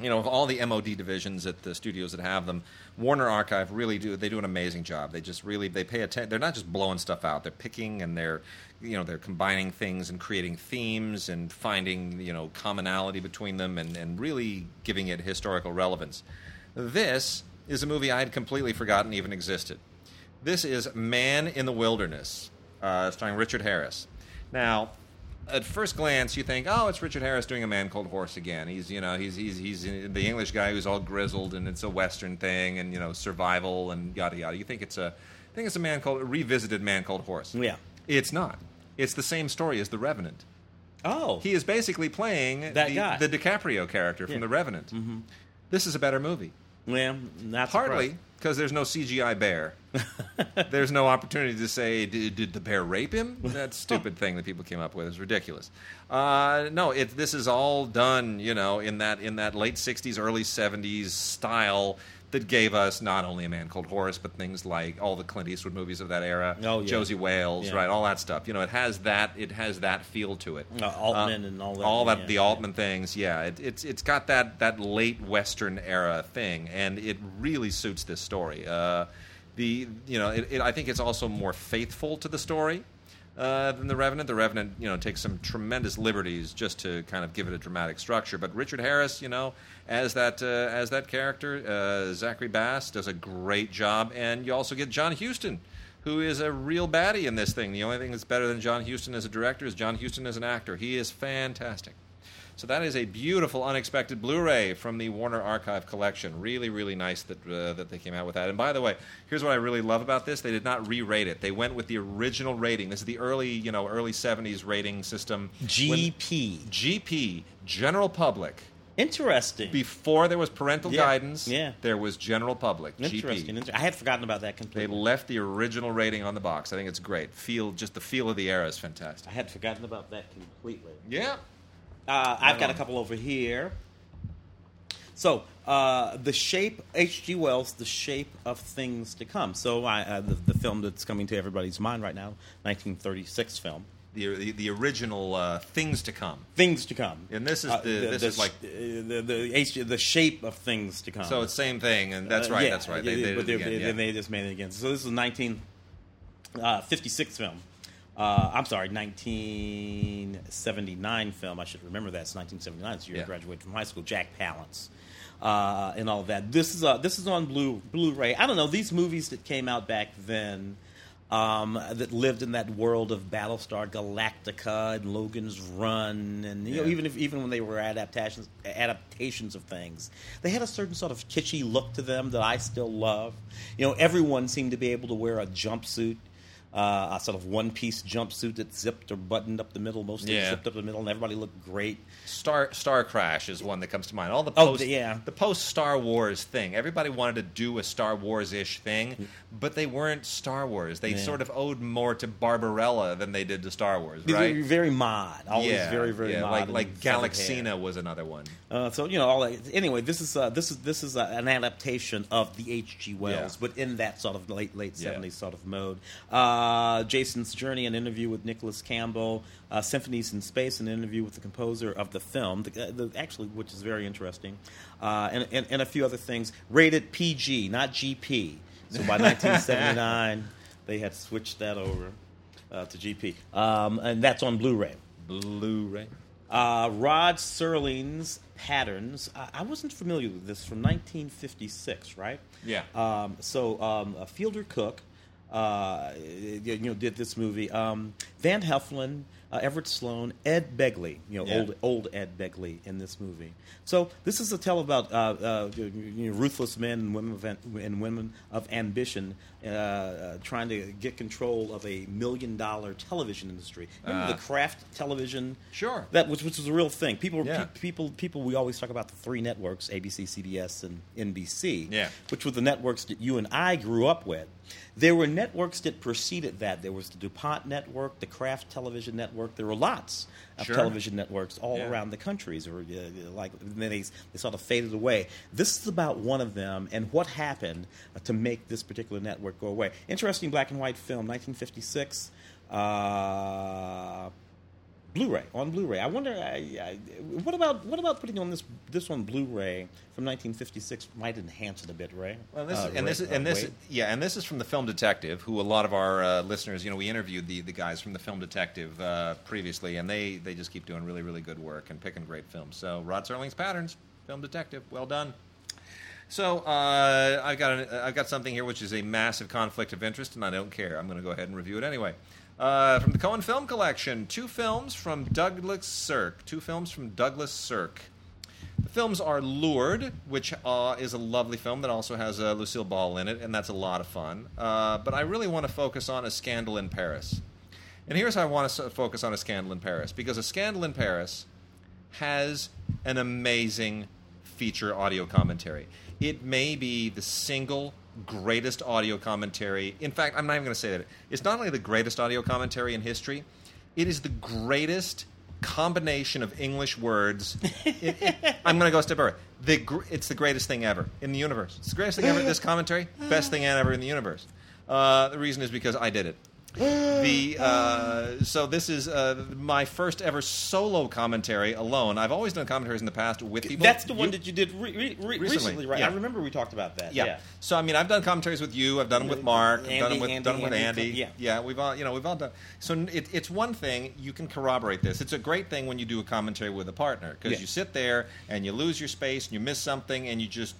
Speaker 1: you know, of all the MOD divisions at the studios that have them, Warner Archive really do they do an amazing job. They just really they pay attention. They're not just blowing stuff out. They're picking and they're you know they're combining things and creating themes and finding you know commonality between them and, and really giving it historical relevance. This is a movie I had completely forgotten even existed. This is Man in the Wilderness, uh, starring Richard Harris. Now, at first glance, you think, "Oh, it's Richard Harris doing a Man Called Horse again." He's, you know, he's he's he's the English guy who's all grizzled, and it's a Western thing, and you know, survival and yada yada. You think it's a, I think it's a man called a revisited Man Called Horse.
Speaker 2: Yeah.
Speaker 1: it's not. It's the same story as The Revenant.
Speaker 2: Oh,
Speaker 1: He is basically playing
Speaker 2: That
Speaker 1: the,
Speaker 2: guy.
Speaker 1: the DiCaprio character from The Revenant. Mm-hmm. This is a better movie.
Speaker 2: well, not
Speaker 1: Partly because there's no CGI bear. there's no opportunity to say, did, did the bear rape him? That stupid thing that people came up with is ridiculous. Uh, no, it, this is all done, you know, in that in that late '60s, early '70s style that gave us not only a man called Horse, but things like all the Clint Eastwood movies of that era,
Speaker 2: Oh, yeah.
Speaker 1: Josey Wales,
Speaker 2: Yeah.
Speaker 1: right, all that stuff. You know, it has that it has that feel to it.
Speaker 2: Uh, Altman and all that,
Speaker 1: all that
Speaker 2: yeah.
Speaker 1: the Altman things. Yeah, it, it's it's got that that late Western era thing, and it really suits this story. Uh, the you know, it, it, I think it's also more faithful to the story. Uh, than the Revenant. The Revenant, you know, takes some tremendous liberties just to kind of give it a dramatic structure. But Richard Harris, you know, as that uh, as that character, uh, Zachary Bass does a great job, and you also get John Huston, who is a real baddie in this thing. The only thing that's better than John Huston as a director is John Huston as an actor. He is fantastic. So that is a beautiful, unexpected Blu-ray from the Warner Archive collection. Really, really nice that uh, that they came out with that. And by the way, here's what I really love about this: they did not re-rate it. They went with the original rating. This is the early, you know, early '70s rating system. When-
Speaker 2: GP.
Speaker 1: GP, general public.
Speaker 2: Interesting.
Speaker 1: Before there was parental
Speaker 2: Yeah,
Speaker 1: guidance,
Speaker 2: yeah.
Speaker 1: there was general public.
Speaker 2: Interesting. Inter- I had forgotten about that completely.
Speaker 1: They
Speaker 2: completely.
Speaker 1: left the original rating on the box. I think it's great. Feel just the feel of the era is fantastic.
Speaker 2: I had forgotten about that completely.
Speaker 1: Yeah.
Speaker 2: Uh, I've got a
Speaker 1: on.
Speaker 2: couple over here. So, uh, the shape, H.G. Wells, the shape of things to come. So, I, uh, the, the film that's coming to everybody's mind right now, 1936 film.
Speaker 1: The the, the original uh, things to come.
Speaker 2: Things to come.
Speaker 1: And this is
Speaker 2: Uh,
Speaker 1: the- this is
Speaker 2: sh-
Speaker 1: like-
Speaker 2: uh, the the, the shape of things to come.
Speaker 1: So it's same thing, and that's
Speaker 2: Uh,
Speaker 1: right.
Speaker 2: yeah,
Speaker 1: that's right.
Speaker 2: yeah,
Speaker 1: They, they
Speaker 2: but they,
Speaker 1: again,
Speaker 2: they-
Speaker 1: yeah.
Speaker 2: they just made it again. So this is a 1956 film. Uh, I'm sorry, 1979 film. I should remember that. It's 1979. It's the year
Speaker 1: Yeah.
Speaker 2: I graduated from high school. Jack Palance. Uh, and all of that. This is uh, this is on blue Blu-ray. I don't know these movies that came out back then um, that lived in that world of Battlestar Galactica and Logan's Run, and you know even if even when they were adaptations adaptations of things, they had a certain sort of kitschy look to them that I still love. You know, everyone seemed to be able to wear a jumpsuit. Uh, a sort of one-piece jumpsuit that zipped or buttoned up the middle, mostly
Speaker 1: Yeah.
Speaker 2: zipped up the middle, and everybody looked great.
Speaker 1: Star Star Crash is one that comes to mind. All the
Speaker 2: Oh,
Speaker 1: post,
Speaker 2: yeah.
Speaker 1: the post Star Wars thing. Everybody wanted to do a Star Wars ish thing, but they weren't Star Wars. They
Speaker 2: Yeah.
Speaker 1: sort of owed more to Barbarella than they did to Star Wars, right?
Speaker 2: were very mod, always
Speaker 1: yeah,
Speaker 2: very very
Speaker 1: yeah,
Speaker 2: mod.
Speaker 1: like like
Speaker 2: hair.
Speaker 1: Galaxina was another one.
Speaker 2: Uh, so you know, all that. anyway, this is uh, this is this is uh, an adaptation of the H.G. Wells, but in that sort of late late seventies sort of mode. Uh, Jason's Journey, an interview with Nicholas Campbell. Uh, Symphonies in Space, an interview with the composer of the film, the, uh, the, actually, which is very interesting, uh, and, and and a few other things. Rated PG, not GP. So by 1979, they had switched that over uh, to GP, um, and that's on Blu-ray.
Speaker 1: Blu-ray.
Speaker 2: Uh, Rod Serling's Patterns. I, I wasn't familiar with this from 1956, right?
Speaker 1: Yeah.
Speaker 2: Um, so um, uh, Fielder Cook, uh, you know, did this movie. Um, Van Heflin, uh, Everett Sloane, Ed Begley. You know,
Speaker 1: Yeah.
Speaker 2: old old Ed Begley in this movie. So this is a tale about uh, uh, you know, ruthless men and women of, and women of ambition uh, uh, trying to get control of a million dollar television industry. Remember
Speaker 1: Ah.
Speaker 2: the Kraft television?
Speaker 1: Sure.
Speaker 2: That which, which was a real thing. People,
Speaker 1: Yeah.
Speaker 2: pe- people, people. We always talk about the three networks: ABC, CBS, and NBC.
Speaker 1: Yeah.
Speaker 2: Which were the networks that you and I grew up with. There were networks that preceded that. There was the DuMont network, the Kraft television network. There were lots of
Speaker 1: Sure.
Speaker 2: television networks all
Speaker 1: Yeah.
Speaker 2: around the countries. Or uh, like then they, they sort of faded away. This is about one of them and what happened uh, to make this particular network go away. Interesting black and white film, 1956. Uh, Blu-ray on Blu-ray. I wonder, I, I, what about what about putting on this this on Blu-ray from 1956 might enhance it a bit, Ray.
Speaker 1: Well, this
Speaker 2: Uh,
Speaker 1: is, and this is, and
Speaker 2: uh,
Speaker 1: this
Speaker 2: Wade?
Speaker 1: yeah, and this is from the Film Detective, who a lot of our uh, listeners, you know, we interviewed the, the guys from the Film Detective uh, previously, and they they just keep doing really really good work and picking great films. So Rod Serling's Patterns, Film Detective, well done. So uh, I've got an, I've got something here which is a massive conflict of interest, and I don't care. I'm going to go ahead and review it anyway. Uh, from the Cohen Film Collection, two films from Douglas Sirk. Two films from Douglas Sirk. The films are Lured, which uh, is a lovely film that also has uh, Lucille Ball in it, and that's a lot of fun. Uh, but I really want to focus on A Scandal in Paris. And here's how I want to focus on A Scandal in Paris because A Scandal in Paris has an amazing feature audio commentary. It may be the single greatest audio commentary. In fact, I'm not even going to say that. It's not only the greatest audio commentary in history, it is the greatest combination of English words. It- it- I'm going to go a step further. The, gr- it's the greatest thing ever in the universe. It's the greatest thing ever. This commentary, best thing ever in the universe. Uh, the reason is because I did it. The uh, so this is uh, my first ever solo commentary alone. I've always done commentaries in the past with people.
Speaker 2: That's the one
Speaker 1: You-
Speaker 2: that you did re- re- re-
Speaker 1: Recently,
Speaker 2: recently, right?
Speaker 1: yeah.
Speaker 2: I remember we talked about that.
Speaker 1: yeah.
Speaker 2: Yeah.
Speaker 1: So I mean, I've done commentaries with you. I've done them with Mark. I've done them
Speaker 2: Andy,
Speaker 1: with
Speaker 2: Andy,
Speaker 1: done them with
Speaker 2: Andy,
Speaker 1: Andy.
Speaker 2: yeah.
Speaker 1: yeah. We've all you know we've all done. So it, it's one thing you can corroborate this. It's a great thing when you do a commentary with a partner because
Speaker 2: Yeah.
Speaker 1: you sit there and you lose your space and you miss something and you just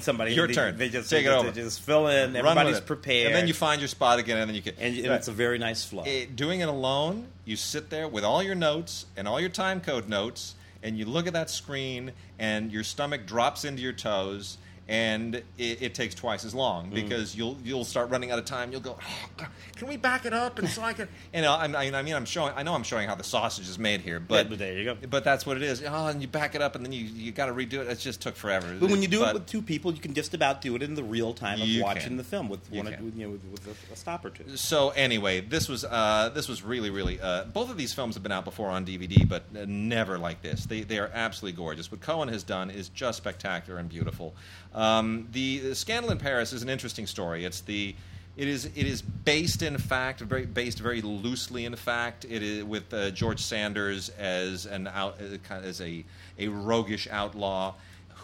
Speaker 2: somebody
Speaker 1: Your
Speaker 2: they,
Speaker 1: turn.
Speaker 2: They just
Speaker 1: Take it
Speaker 2: they,
Speaker 1: over.
Speaker 2: They just fill in. Everybody's prepared,
Speaker 1: and then you find your spot again, and then you can.
Speaker 2: and, and
Speaker 1: Right.
Speaker 2: it's a very nice flow.
Speaker 1: it, doing it alone, you sit there with all your notes and all your time code notes, and you look at that screen, and your stomach drops into your toes, and it, it takes twice as long
Speaker 2: Mm.
Speaker 1: because you'll you'll start running out of time. You'll go, oh, can we back it up? And so I can, and I, I I mean, I'm showing, I know I'm showing how the sausage is made here, but
Speaker 2: Yeah, but there you go.
Speaker 1: But that's what it is. Oh, and you back it up, and then you you got to redo it. It just took forever.
Speaker 2: But when you do
Speaker 1: But-
Speaker 2: it with two people, you can just about do it in the real time of watching
Speaker 1: can.
Speaker 2: the film with one, you know, with, with a, a stop or two.
Speaker 1: so anyway, this was uh, this was really really uh, both of these films have been out before on DVD, but never like this. They they are absolutely gorgeous. What Cohen has done is just spectacular and beautiful. Um, the, the Scandal in Paris is an interesting story. It's the It is it is based in fact very based very loosely in fact it is with uh, George Sanders as an out uh, as a a roguish outlaw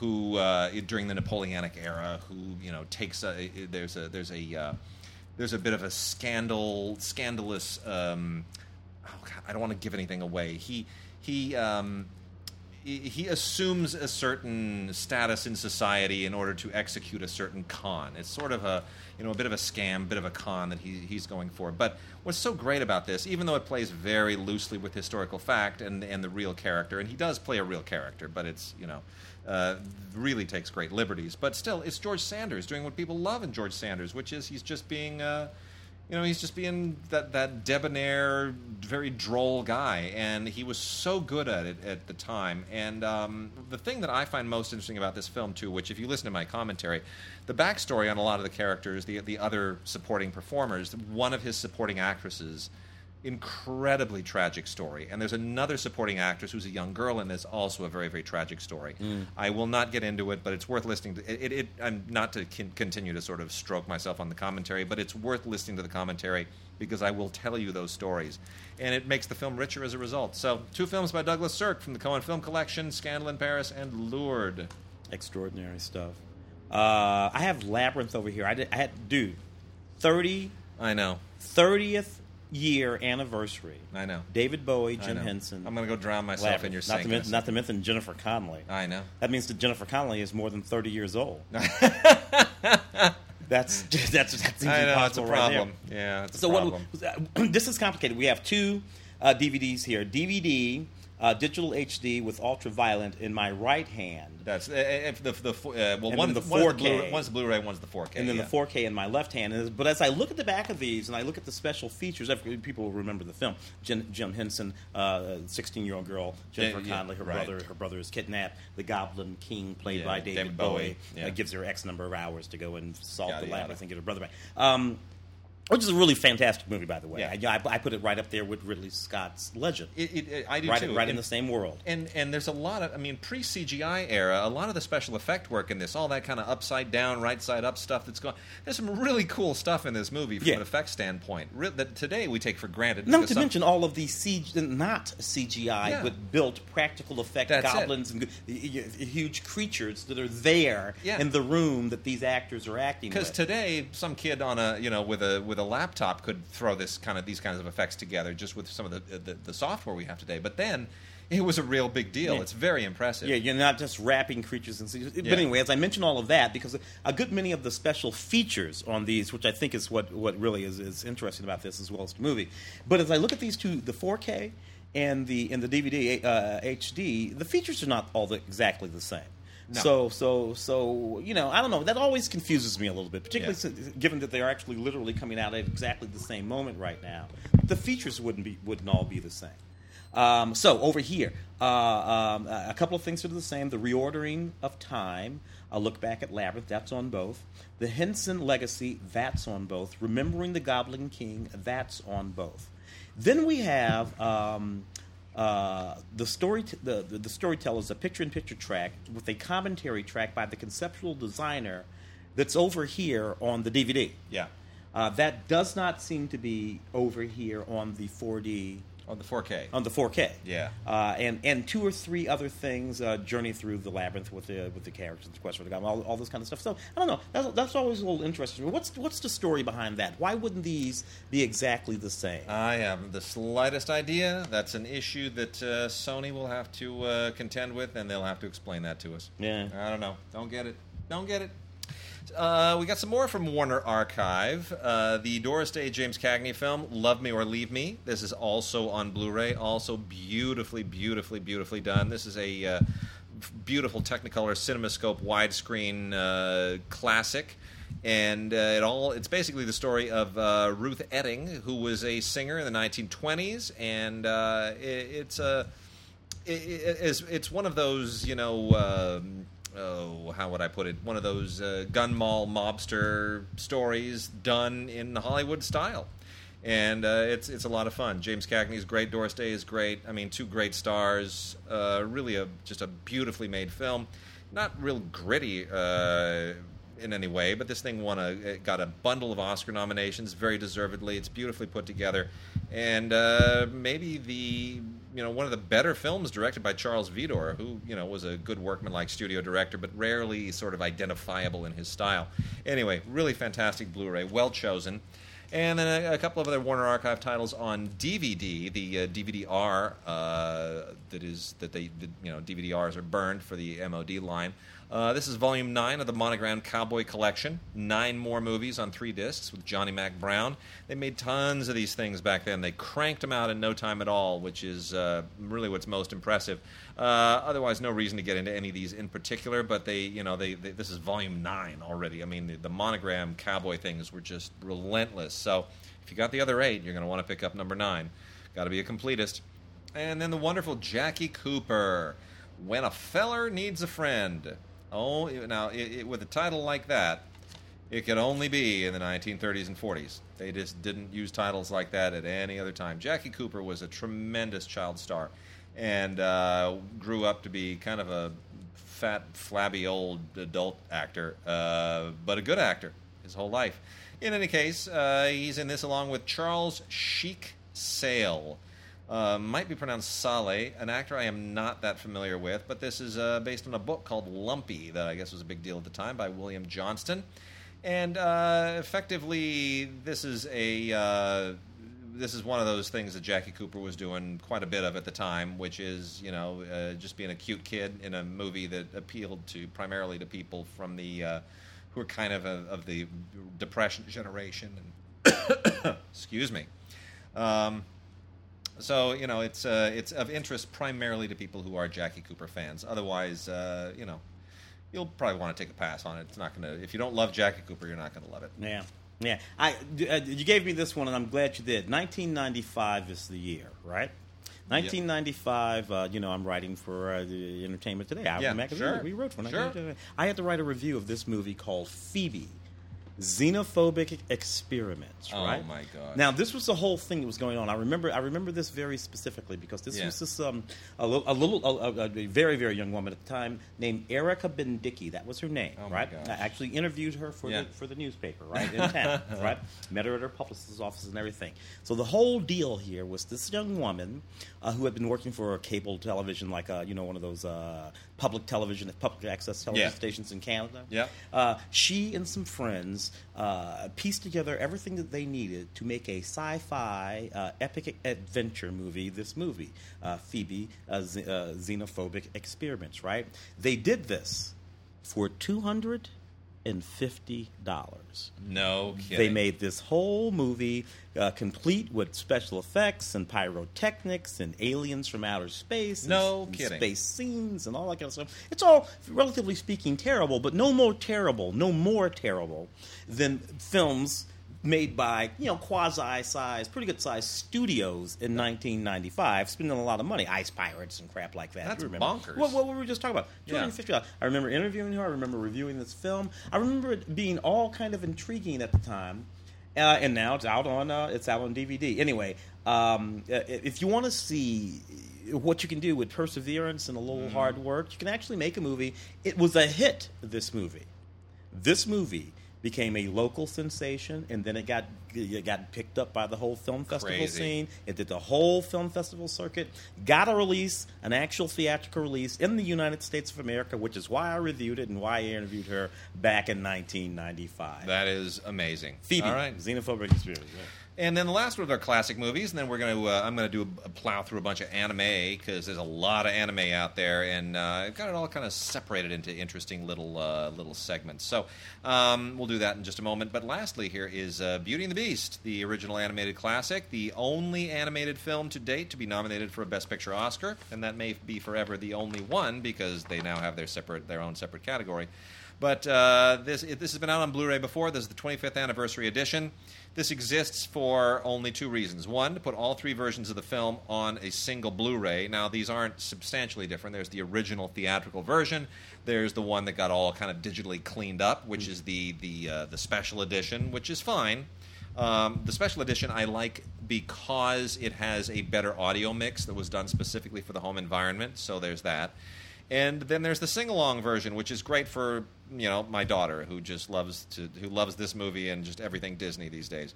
Speaker 1: who uh, during the Napoleonic era who you know takes a there's a there's a uh, there's a bit of a scandal scandalous um, oh God, I don't want to give anything away he he um, he assumes a certain status in society in order to execute a certain con. It's sort of a you know a bit of a scam, bit of a con that he, he's going for. But what's so great about this, even though it plays very loosely with historical fact and and the real character, and he does play a real character, but it's you know uh, really takes great liberties. But still, it's George Sanders doing what people love in George Sanders, which is he's just being. Uh, you know, he's just being that, that debonair, very droll guy, and he was so good at it at the time. And um, the thing that I find most interesting about this film, too, which if you listen to my commentary, the backstory on a lot of the characters, the the other supporting performers, one of his supporting actresses incredibly tragic story. And there's another supporting actress who's a young girl in this, also a very, very tragic story.
Speaker 2: Mm.
Speaker 1: I will not get into it, but it's worth listening to. It, it, it I'm not to con- continue to sort of stroke myself on the commentary, but it's worth listening to the commentary because I will tell you those stories, and it makes the film richer as a result. So, two films by Douglas Sirk from the Cohen Film Collection: Scandal in Paris and Lured.
Speaker 2: Extraordinary stuff. Uh, I have Labyrinth over here. I, did, I had, dude, 30,
Speaker 1: I know,
Speaker 2: 30th year anniversary.
Speaker 1: I know.
Speaker 2: David Bowie, Jim
Speaker 1: know.
Speaker 2: Henson.
Speaker 1: I'm going to go drown myself
Speaker 2: Labyrinth.
Speaker 1: in your
Speaker 2: not
Speaker 1: sink.
Speaker 2: to, not to mention Jennifer Connelly.
Speaker 1: I know.
Speaker 2: That means that Jennifer Connelly is more than 30 years old. That's that's that seems
Speaker 1: I know it's a
Speaker 2: impossible right
Speaker 1: problem. yeah, it's a
Speaker 2: So
Speaker 1: problem.
Speaker 2: what? This is complicated. We have two uh, DVDs here: DVD, uh, digital HD with ultraviolet in my right hand,
Speaker 1: That's uh, if the the uh, well one
Speaker 2: the
Speaker 1: one's
Speaker 2: 4K.
Speaker 1: Blu-ray, one's the Blu-ray, one's the 4K,
Speaker 2: and then
Speaker 1: yeah.
Speaker 2: the 4K in my left hand. And- But as I look at the back of these and I look at the special features, people will remember the film. Jim, Jim Henson, uh, 16-year-old girl, Jennifer
Speaker 1: yeah,
Speaker 2: Connelly, her
Speaker 1: right.
Speaker 2: brother, her brother is kidnapped. The Goblin King, played
Speaker 1: Yeah,
Speaker 2: by David,
Speaker 1: David
Speaker 2: Bowie,
Speaker 1: Bowie,
Speaker 2: uh, gives her X number of hours to go and solve the labyrinth and get her brother back. Um, which is a really fantastic movie, by the way.
Speaker 1: Yeah.
Speaker 2: I, I put it right up there with Ridley Scott's Legend.
Speaker 1: It, it, it- I do
Speaker 2: right
Speaker 1: too.
Speaker 2: right in the same world.
Speaker 1: And and there's a lot of I mean pre CGI era, a lot of the special effect work in this, all that kind of upside down, right side up stuff that's going. There's some really cool stuff in this movie from
Speaker 2: Yeah.
Speaker 1: an effect standpoint Re- that today we take for granted.
Speaker 2: Not to
Speaker 1: some-
Speaker 2: mention all of these CG, not CGI,
Speaker 1: Yeah.
Speaker 2: but built practical effect
Speaker 1: That's
Speaker 2: goblins and g- y- y- huge creatures that are there in the room that these actors are acting
Speaker 1: in.
Speaker 2: because
Speaker 1: today some kid on a you know with a with a laptop could throw this kind of these kinds of effects together just with some of the the, the software we have today. But then it was a real big deal.
Speaker 2: Yeah.
Speaker 1: It's very impressive.
Speaker 2: yeah, you're not just wrapping creatures and.
Speaker 1: Yeah.
Speaker 2: But anyway, as I mentioned all of that, because a good many of the special features on these, which I think is what, what really is, is interesting about this as well as the movie. But as I look at these two, the 4K and the and the DVD uh, HD, the features are not all the, exactly the same.
Speaker 1: No.
Speaker 2: So so so you know I don't know that always confuses me a little bit, particularly
Speaker 1: Yeah.
Speaker 2: since, given that they're actually literally coming out at exactly the same moment right now. The features wouldn't be wouldn't all be the same. Um, so over here, uh, um, a couple of things are the same. The reordering of time. A look back at Labyrinth. That's on both. The Henson Legacy. That's on both. Remembering the Goblin King. That's on both. Then we have um, uh, the story. T- the, the the storytellers. A picture-in-picture track with a commentary track by the conceptual designer. That's over here on the DVD.
Speaker 1: yeah.
Speaker 2: Uh, that does not seem to be over here on the 4D
Speaker 1: On the 4K.
Speaker 2: on the 4K.
Speaker 1: Yeah.
Speaker 2: Uh, and and two or three other things, uh, journey through the labyrinth with the with the characters, the quest for the goblin, all, all this kind of stuff. So I don't know. That's, that's always a little interesting. What's what's the story behind that? Why wouldn't these be exactly the same?
Speaker 1: I have the slightest idea. That's an issue that uh, Sony will have to uh, contend with, and they'll have to explain that to us.
Speaker 2: Yeah.
Speaker 1: I don't know. Don't get it. Don't get it. Uh, we got some more from Warner Archive. Uh, the Doris Day James Cagney film, Love Me or Leave Me. This is also on Blu ray. Also beautifully, beautifully, beautifully done. This is a uh, beautiful Technicolor CinemaScope widescreen uh, classic. And uh, it all it's basically the story of uh, Ruth Etting, who was a singer in the 1920s. And it, it's a it, it's, it's one of those, you know, um, oh, how would I put it? One of those uh, gun mall mobster stories done in the Hollywood style. And uh, it's it's a lot of fun. James Cagney's great. Doris Day is great. I mean, two great stars. Uh, really, a just a beautifully made film. Not real gritty uh, in any way, but this thing won a got a bundle of Oscar nominations, very deservedly. It's beautifully put together, and uh, maybe the you know one of the better films directed by Charles Vidor, who you know was a good workman-like studio director, but rarely sort of identifiable in his style. Anyway, really fantastic Blu-ray, well chosen. And then a, a couple of other Warner Archive titles on DVD. The uh, DVD-R uh, that is that they that, you know DVD-Rs are burned for the MOD line. Uh, this is volume nine of the Monogram Cowboy Collection. Nine more movies on three discs with Johnny Mack Brown. They made tons of these things back then. They cranked them out in no time at all, which is uh, really what's most impressive. Uh, otherwise, no reason to get into any of these in particular. But they, you know, they, they this is volume nine already. I mean, the, the Monogram Cowboy things were just relentless. So if you got the other eight, you're going to want to pick up number nine. Got to be a completist. And then the wonderful Jackie Cooper. When a feller needs a friend. Oh, now it, it, with a title like that, it could only be in the 1930s and 40s. They just didn't use titles like that at any other time. Jackie Cooper was a tremendous child star, and uh, grew up to be kind of a fat, flabby old adult actor, uh, but a good actor his whole life. In any case, uh, he's in this along with Charles Chic Sale. Uh, might be pronounced Saleh, an actor I am not that familiar with, but this is uh, based on a book called Lumpy that I guess was a big deal at the time by William Johnston. And uh, effectively, this is a uh, this is one of those things that Jackie Cooper was doing quite a bit of at the time, which is you know uh, just being a cute kid in a movie that appealed to primarily to people from the who are kind of a, of the Depression generation. And excuse me. Um, so you know, it's uh, it's of interest primarily to people who are Jackie Cooper fans. Otherwise, uh, you know, you'll probably want to take a pass on it. It's not going to. If you don't love Jackie Cooper, you're not going to love it.
Speaker 2: Yeah, yeah. I uh, you gave me this one, and I'm glad you did. 1995 is the year, right? 1995. Uh, you know, I'm writing for uh, Entertainment Today. I
Speaker 1: Yeah,
Speaker 2: magazine.
Speaker 1: sure.
Speaker 2: We wrote for
Speaker 1: Sure.
Speaker 2: I had to write a review of this movie called Phoebe. Xenophobic experiments,
Speaker 1: Oh,
Speaker 2: right?
Speaker 1: my God.
Speaker 2: Now this was the whole thing that was going on. I remember, I remember this very specifically because this
Speaker 1: Yeah.
Speaker 2: was this um, a, li- a little, a, a, a very, very young woman at the time named Erica Bendicki. That was her name,
Speaker 1: Oh,
Speaker 2: right? I actually interviewed her for
Speaker 1: Yeah.
Speaker 2: the for the newspaper, right in town, right? Met her at her publicist's office and everything. So the whole deal here was this young woman uh, who had been working for a cable television, like uh, you know one of those uh, public television, public access television
Speaker 1: Yeah.
Speaker 2: stations in Canada.
Speaker 1: Yeah.
Speaker 2: Uh, she and some friends uh, pieced together everything that they needed to make a sci-fi uh, epic adventure movie. This movie, uh, Phoebe, uh, z- uh, xenophobic experiments. Right? They did this for two hundred and fifty dollars.
Speaker 1: No kidding.
Speaker 2: They made this whole movie uh, complete with special effects and pyrotechnics and aliens from outer space. and
Speaker 1: No
Speaker 2: and
Speaker 1: kidding.
Speaker 2: Space scenes and all that kind of stuff. It's all, relatively speaking, terrible, but no more terrible, no more terrible than films made by you know quasi-sized, pretty good-sized studios in 1995, spending a lot of money, Ice Pirates and crap like that.
Speaker 1: That's
Speaker 2: remember?
Speaker 1: bonkers.
Speaker 2: What, what were we just talking about? $250. I remember interviewing her. I remember reviewing this film. I remember it being all kind of intriguing at the time. Uh, and now it's out on uh, it's out on DVD. Anyway, um, uh, if you want to see what you can do with perseverance and a little hard work, you can actually make a movie. It was a hit. This movie, this movie became a local sensation, and then it got it got picked up by the whole film festival
Speaker 1: Crazy.
Speaker 2: scene. It did the whole film festival circuit. Got a release, an actual theatrical release in the United States of America, which is why I reviewed it and why I interviewed her back in 1995.
Speaker 1: That is amazing.
Speaker 2: Phoebe,
Speaker 1: All right.
Speaker 2: xenophobic experience. yeah.
Speaker 1: And then the last one of our classic movies, and then we're gonna uh, I'm gonna do a, a plow through a bunch of anime because there's a lot of anime out there, and uh, I've got it all kind of separated into interesting little uh, little segments. So um, we'll do that in just a moment. But lastly, here is uh, Beauty and the Beast, the original animated classic, the only animated film to date to be nominated for a Best Picture Oscar, and that may be forever the only one because they now have their separate their own separate category. But uh, this this has been out on Blu-ray before. This is the 25th anniversary edition. This exists for only two reasons. One, to put all three versions of the film on a single Blu-ray. Now, these aren't substantially different. There's the original theatrical version. There's the one that got all kind of digitally cleaned up, which is the the uh, the special edition, which is fine. Um, the special edition I like because it has a better audio mix that was done specifically for the home environment. So there's that. And then there's the sing along version, which is great for you know my daughter who just loves to who loves this movie and just everything Disney these days.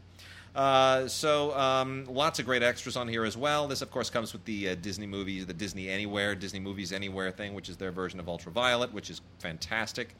Speaker 1: Uh, so um, lots of great extras on here as well. This, of course, comes with the uh, Disney movies, the Disney Anywhere, Disney Movies Anywhere thing, which is their version of Ultraviolet, which is fantastic,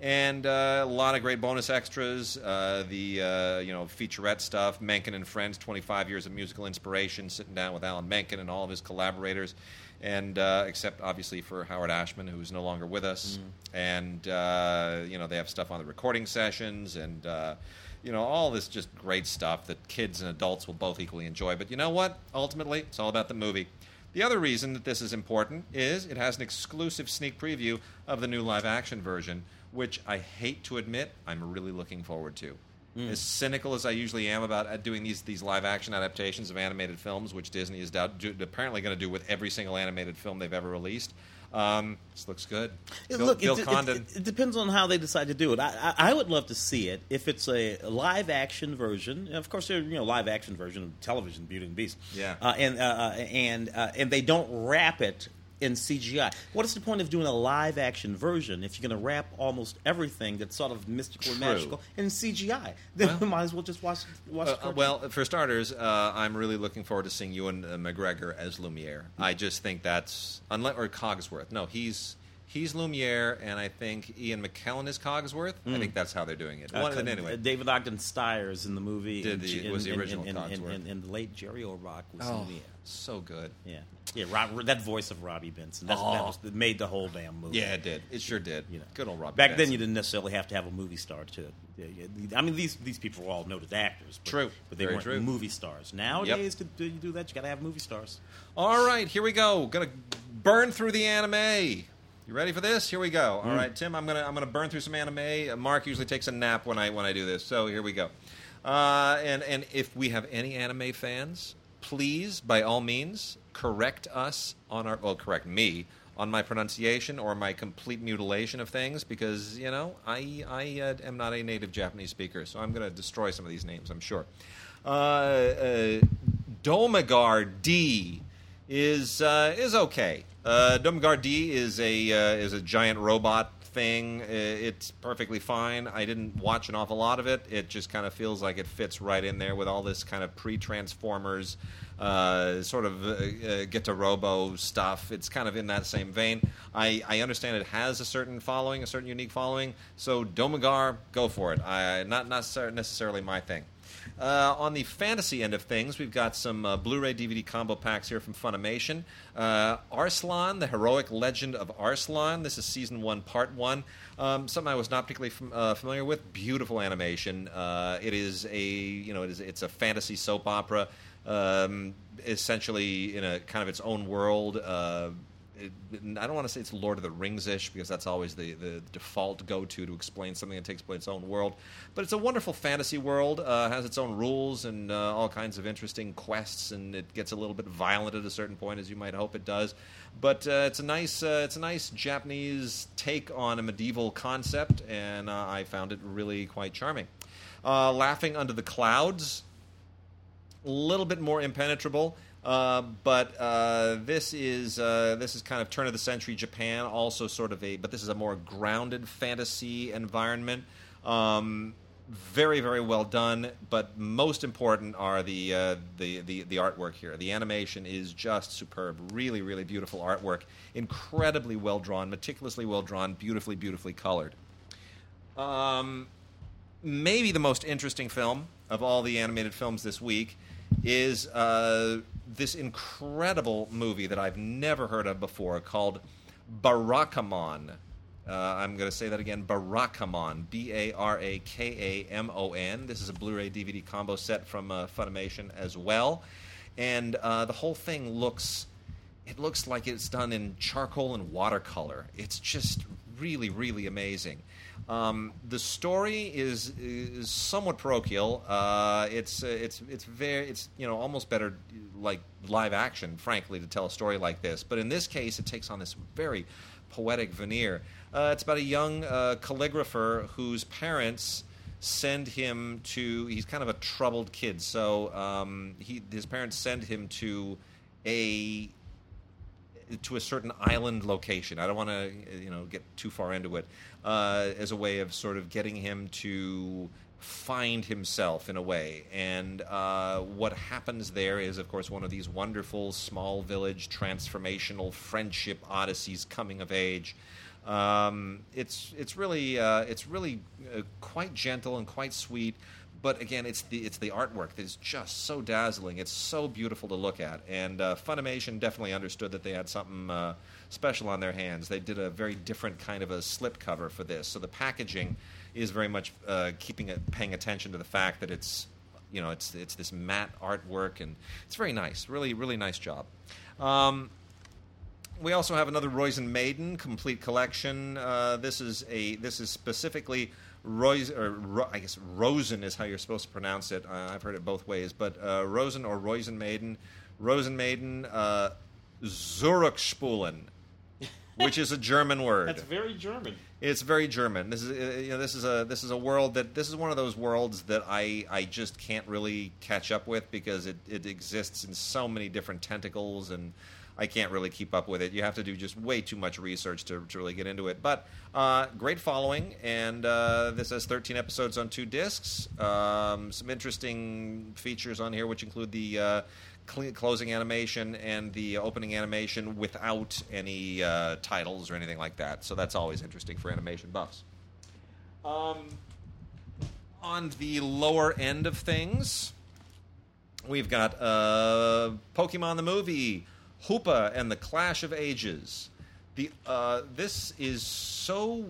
Speaker 1: and uh, a lot of great bonus extras. Uh, the uh, you know featurette stuff, Menken and Friends, 25 years of musical inspiration, sitting down with Alan Menken and all of his collaborators. And uh, except obviously for Howard Ashman, who's no longer with us, mm-hmm. and uh, you know they have stuff on the recording sessions and uh, you know, all this just great stuff that kids and adults will both equally enjoy. But you know what? Ultimately, it's all about the movie. The other reason that this is important is it has an exclusive sneak preview of the new live action version, which I hate to admit I'm really looking forward to. As cynical as I usually am about uh, doing these these live action adaptations of animated films, which Disney is doubt, do, apparently going to do with every single animated film they've ever released, um, this looks good.
Speaker 2: It-
Speaker 1: Bill,
Speaker 2: Look,
Speaker 1: Bill
Speaker 2: it, it-
Speaker 1: Condon.
Speaker 2: it- it depends on how they decide to do it. I, I, I would love to see it if it's a live action version. Of course, there you know live action version of television, Beauty and the Beast.
Speaker 1: Yeah.
Speaker 2: uh, and uh, uh, and uh, and they don't wrap it in CGI. What is the point of doing a live action version if you're going to wrap almost everything that's sort of mystical and magical in CGI? Then we might as well just watch watch.
Speaker 1: Uh, uh, well, for starters, uh, I'm really looking forward to seeing Ewan uh, McGregor as Lumiere. I just think that's unless or Cogsworth. No, he's he's Lumiere, and I think Ian McKellen is Cogsworth. I think that's how they're doing it.
Speaker 2: Uh,
Speaker 1: One,
Speaker 2: uh,
Speaker 1: anyway,
Speaker 2: David Ogden Stiers in the movie
Speaker 1: Did the-
Speaker 2: and-
Speaker 1: was the original
Speaker 2: and, and,
Speaker 1: Cogsworth.
Speaker 2: and, and the late Jerry Orbach was
Speaker 1: oh,
Speaker 2: Lumiere.
Speaker 1: So good.
Speaker 2: Yeah, yeah. Rob, that voice of Robby Benson. That's, that
Speaker 1: Oh.
Speaker 2: was, that made the whole damn movie.
Speaker 1: Yeah, it did. It sure did.
Speaker 2: You know,
Speaker 1: good old Robby.
Speaker 2: Back then, you didn't necessarily have to have a movie star to. yeah, yeah. I mean, these these people were all noted actors. But,
Speaker 1: True.
Speaker 2: but they
Speaker 1: Very
Speaker 2: weren't
Speaker 1: true.
Speaker 2: movie stars. Nowadays, to do, you do that, you got to have movie stars.
Speaker 1: All right, here we go. Gonna burn through the anime. You ready for this? Here we go. All right, Tim. I'm gonna I'm gonna burn through some anime. Uh, Mark usually takes a nap when I when I do this, so here we go. Uh, and and if we have any anime fans, please by all means correct us on our well correct me on my pronunciation or my complete mutilation of things because you know I I uh, am not a native Japanese speaker, so I'm gonna destroy some of these names. I'm sure. Uh, uh, D is uh, is okay. Uh, Domagar D is a uh, is a giant robot thing. It's perfectly fine. I didn't watch an awful lot of it. It just kind of feels like it fits right in there with all this kind of pre-Transformers uh, sort of uh, uh, get to Robo stuff. It's kind of in that same vein. I, I understand it has a certain following, a certain unique following. So Domagar, go for it. I, not not necessarily my thing. Uh, on the fantasy end of things, we've got some uh, Blu-ray DVD combo packs here from Funimation. Uh, Arslan, the heroic legend of Arslan. This is season one, part one. Um, something I was not particularly fam- uh, familiar with. Beautiful animation. Uh, it is a you know it is it's a fantasy soap opera, um, essentially in a kind of its own world. Uh, it, I don't want to say it's Lord of the Rings ish because that's always the, the default go to to explain something that takes place in its own world. But it's a wonderful fantasy world, uh, has its own rules and uh, all kinds of interesting quests, and it gets a little bit violent at a certain point, as you might hope it does. But uh, it's a nice uh, it's a nice Japanese take on a medieval concept, and uh, I found it really quite charming. Uh, Laughing under the clouds a little bit more impenetrable. Uh, but uh, this is uh, this is kind of turn of the century Japan, also sort of a, but this is a more grounded fantasy environment. Um, very very well done, but most important are the, uh, the the the artwork here. The animation is just superb, really really beautiful artwork, incredibly well drawn, meticulously well drawn, beautifully beautifully colored. Um, maybe the most interesting film of all the animated films this week is uh, this incredible movie that I've never heard of before called Barakamon. Uh, I'm going to say that again Barakamon. B A R A K A M O N. This is a Blu ray DVD combo set from uh, Funimation as well. And uh, the whole thing looks. It looks like it's done in charcoal and watercolor. It's just really, really amazing. Um, the story is is somewhat parochial. Uh, it's uh, it's it's very it's you know almost better like live action, frankly, to tell a story like this. But in this case, it takes on this very poetic veneer. Uh, it's about a young uh, calligrapher whose parents send him to. He's kind of a troubled kid, so um, he his parents send him to a to a certain island location. I don't want to you know get too far into it uh, as a way of sort of getting him to find himself in a way. And uh, what happens there is, of course, one of these wonderful small village transformational friendship odysseys coming of age. Um, it's it's really uh, it's really uh, quite gentle and quite sweet, but again, it's the it's the artwork that is just so dazzling. It's so beautiful to look at, and uh, Funimation definitely understood that they had something uh, special on their hands. They did a very different kind of a slip cover for this, so the packaging is very much uh, keeping it, paying attention to the fact that it's you know it's it's this matte artwork, and it's very nice. Really, really nice job. Um, we also have another Roisin Maiden complete collection. Uh, this is a this is specifically Rois or Ro, I guess Rozen is how you're supposed to pronounce it. Uh, I've heard it both ways, but uh, Rozen or Roisin Maiden, Rozen Maiden, uh, Zurückspulen, which is a German word.
Speaker 2: That's very German.
Speaker 1: It's very German. This is uh, you know this is a this is a world that this is one of those worlds that I I just can't really catch up with because it it exists in so many different tentacles and I can't really keep up with it. You have to do just way too much research to, to really get into it. But uh, great following, and uh, this has 13 episodes on two discs. Um, some interesting features on here, which include the uh, cl- closing animation and the opening animation without any uh, titles or anything like that. So that's always interesting for animation buffs. Um, on the lower end of things, we've got uh, Pokemon the movie. Hoopa and the Clash of Ages. The uh, this is so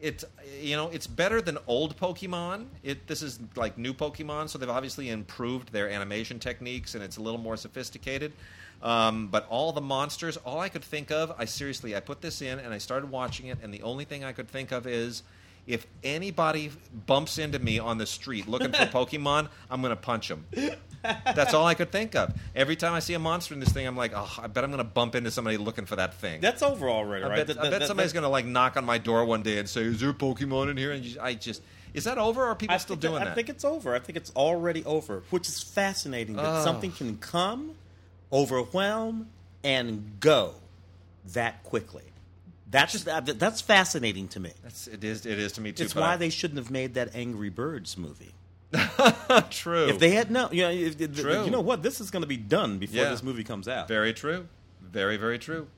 Speaker 1: it you know it's better than old Pokemon. It this is like new Pokemon, so they've obviously improved their animation techniques and it's a little more sophisticated. Um, but all the monsters, all I could think of, I seriously I put this in and I started watching it, and the only thing I could think of is if anybody bumps into me on the street looking for Pokemon, I'm going to punch them. That's all I could think of. Every time I see a monster in this thing, I'm like, oh, I bet I'm going to bump into somebody looking for that thing.
Speaker 2: That's over already,
Speaker 1: I
Speaker 2: right?
Speaker 1: bet,
Speaker 2: That-
Speaker 1: I bet somebody's going to like knock on my door one day and say, "Is there a Pokemon in here?" And you, I just, is that over? Or are people
Speaker 2: I
Speaker 1: still doing
Speaker 2: that,
Speaker 1: that?
Speaker 2: I think it's over. I think it's already over, which is fascinating that
Speaker 1: Ugh.
Speaker 2: something can come, overwhelm, and go that quickly. That's just that's fascinating to me.
Speaker 1: That's, it is. It is to me too.
Speaker 2: It's why
Speaker 1: I-
Speaker 2: they shouldn't have made that Angry Birds movie.
Speaker 1: true.
Speaker 2: If they had no, you know, if, if-
Speaker 1: True.
Speaker 2: you know what, this is going to be done before
Speaker 1: Yeah.
Speaker 2: this movie comes out.
Speaker 1: Very true. Very, very true.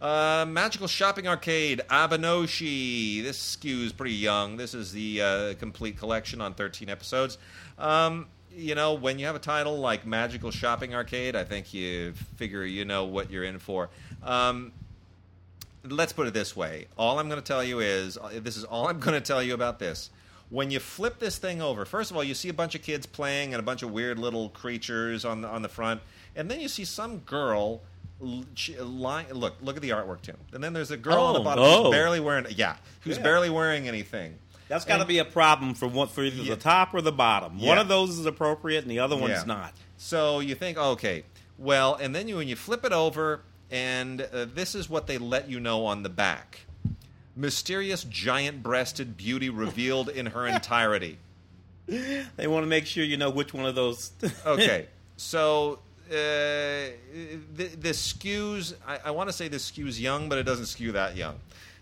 Speaker 1: Uh, Magical Shopping Arcade, Abenobashi. This skews pretty young. This is the uh, complete collection on 13 episodes. Um, you know, when you have a title like Magical Shopping Arcade, I think you figure you know what you're in for. Um, let's put it this way. All I'm going to tell you is uh, this is all I'm going to tell you about this. When you flip this thing over, first of all, you see a bunch of kids playing and a bunch of weird little creatures on the on the front, and then you see some girl. she- Lying, look, look at the artwork, too. And then there's a girl on the
Speaker 2: Oh,
Speaker 1: bottom
Speaker 2: oh.
Speaker 1: who's barely wearing, yeah, who's
Speaker 2: Yeah.
Speaker 1: barely wearing anything.
Speaker 2: That's got to be a problem for one for either
Speaker 1: Yeah.
Speaker 2: the top or the bottom. One of those is appropriate, and the other
Speaker 1: Yeah.
Speaker 2: one's not.
Speaker 1: So you think, okay, well, and then you when you flip it over, and uh, this is what they let you know on the back: mysterious giant-breasted beauty revealed in her entirety.
Speaker 2: They want to make sure you know which one of those.
Speaker 1: Okay, so. Uh, th- this skews. I, I want to say this skews young, but it doesn't skew that young.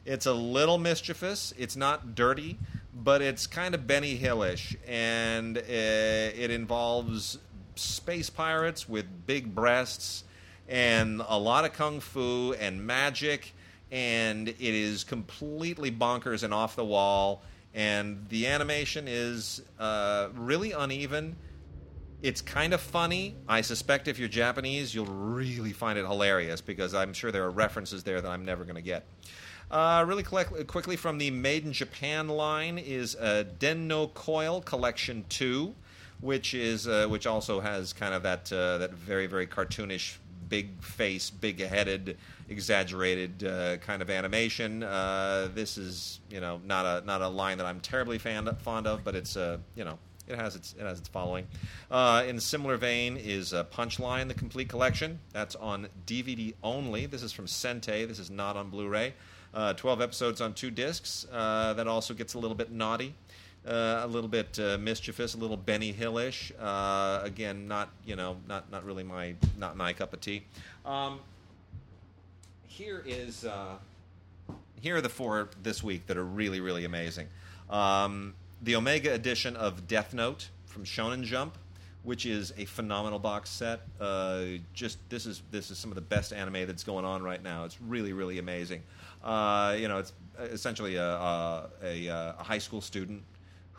Speaker 1: It's a little mischievous. It's not dirty, but it's kind of Benny Hillish, and uh, it involves space pirates with big breasts and a lot of kung fu and magic, and it is completely bonkers and off the wall. And the animation is uh, really uneven. It's kind of funny. I suspect if you're Japanese, you'll really find it hilarious because I'm sure there are references there that I'm never going to get. Uh, really collect- quickly from the Made in Japan line is uh, Denno Coil Collection Two, which is uh, which also has kind of that uh, that very very cartoonish big face, big headed, exaggerated uh, kind of animation. Uh, this is you know not a not a line that I'm terribly fan fond of, but it's uh, you know it has its it has its following. Uh, in a similar vein is uh, Punchline, the complete collection. That's on DVD only. This is from Sentai. This is not on Blu-ray. Uh, Twelve episodes on two discs. Uh, that also gets a little bit naughty. Uh, a little bit uh, mischievous, a little Benny Hillish. Uh, again, not you know, not not really my not my cup of tea. Um, here is here are the four this week that are really really amazing. Um, the Omega edition of Death Note from Shonen Jump, which is a phenomenal box set. Uh, just this is this is some of the best anime that's going on right now. It's really really amazing. Uh, you know, it's essentially a, a, a high school student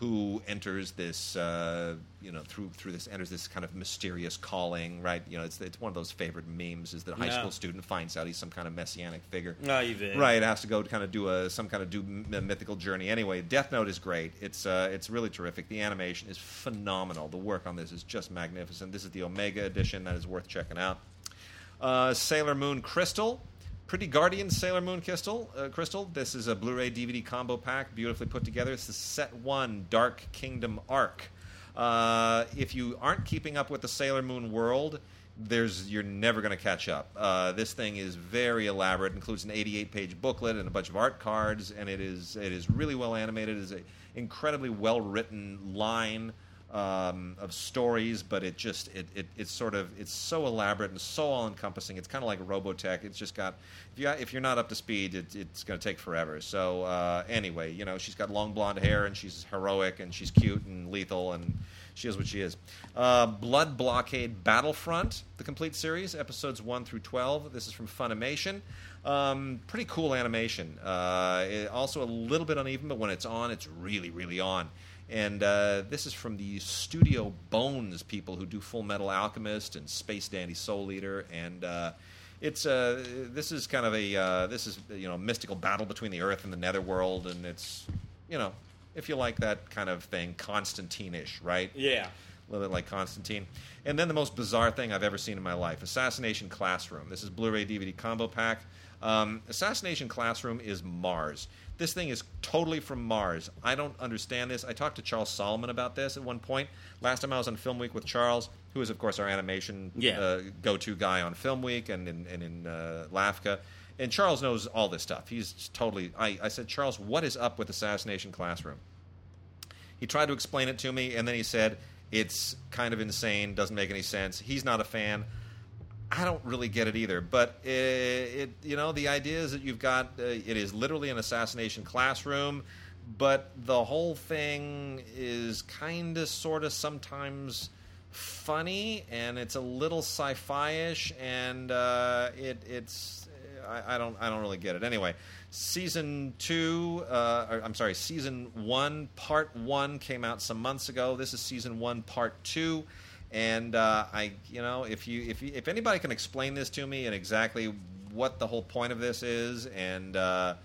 Speaker 1: who enters this, uh, you know, through through this enters this kind of mysterious calling, right? You know, it's it's one of those favorite memes is that a high school student finds out he's some kind of messianic figure.
Speaker 2: No, you did.
Speaker 1: Right, has to go to kind of do a some kind of do mythical journey. Anyway, Death Note is great. It's uh, it's really terrific. The animation is phenomenal. The work on this is just magnificent. This is the Omega edition that is worth checking out. Uh, Sailor Moon Crystal, Pretty Guardian Sailor Moon Crystal. Uh, Crystal. This is a Blu-ray DVD combo pack, beautifully put together. This is Set One Dark Kingdom arc. Uh, if you aren't keeping up with the Sailor Moon world, there's you're never going to catch up. Uh, this thing is very elaborate. Includes an 88 page booklet and a bunch of art cards, and it is it is really well animated. It is an incredibly well written line um, of stories, but it just it, it it's sort of it's so elaborate and so all encompassing. It's kind of like Robotech. It's just got if you if you're not up to speed, it, it's going to take forever. So uh, anyway, you know she's got long blonde hair and she's heroic and she's cute and lethal and she is what she is. Uh, Blood Blockade Battlefront, the complete series, episodes one through twelve. This is from Funimation. Um, pretty cool animation. Uh, it- also a little bit uneven, but when it's on, it's really really on. And uh, this is from the Studio Bones people who do Full Metal Alchemist and Space Dandy Soul Eater. And uh, it's uh, this is kind of a uh, this is you know mystical battle between the Earth and the Netherworld, and it's you know if you like that kind of thing, Constantine-ish, right?
Speaker 2: Yeah.
Speaker 1: a little bit like Constantine. And then the most bizarre thing I've ever seen in my life Assassination Classroom. This is Blu ray DVD combo pack. Um, Assassination Classroom is Mars. This thing is totally from Mars. I don't understand this. I talked to Charles Solomon about this at one point. Last time I was on Film Week with Charles, who is, of course, our animation
Speaker 2: Yeah.
Speaker 1: uh, go to guy on Film Week and in, and in uh, LAFCA. And Charles knows all this stuff. He's totally. I, I said, Charles, what is up with Assassination Classroom? He tried to explain it to me, and then he said it's kind of insane, doesn't make any sense. He's not a fan. I don't really get it either, but it, it you know the idea is that you've got uh, it is literally an assassination classroom, but the whole thing is kind of sort of sometimes funny and it's a little sci-fi-ish and uh, it it's I, I don't I don't really get it anyway. Season two, uh, or, I'm sorry, season one, part one came out some months ago. This is season one, part two. And uh, I, you know, if you if you, if anybody can explain this to me and exactly what the whole point of this is and uh,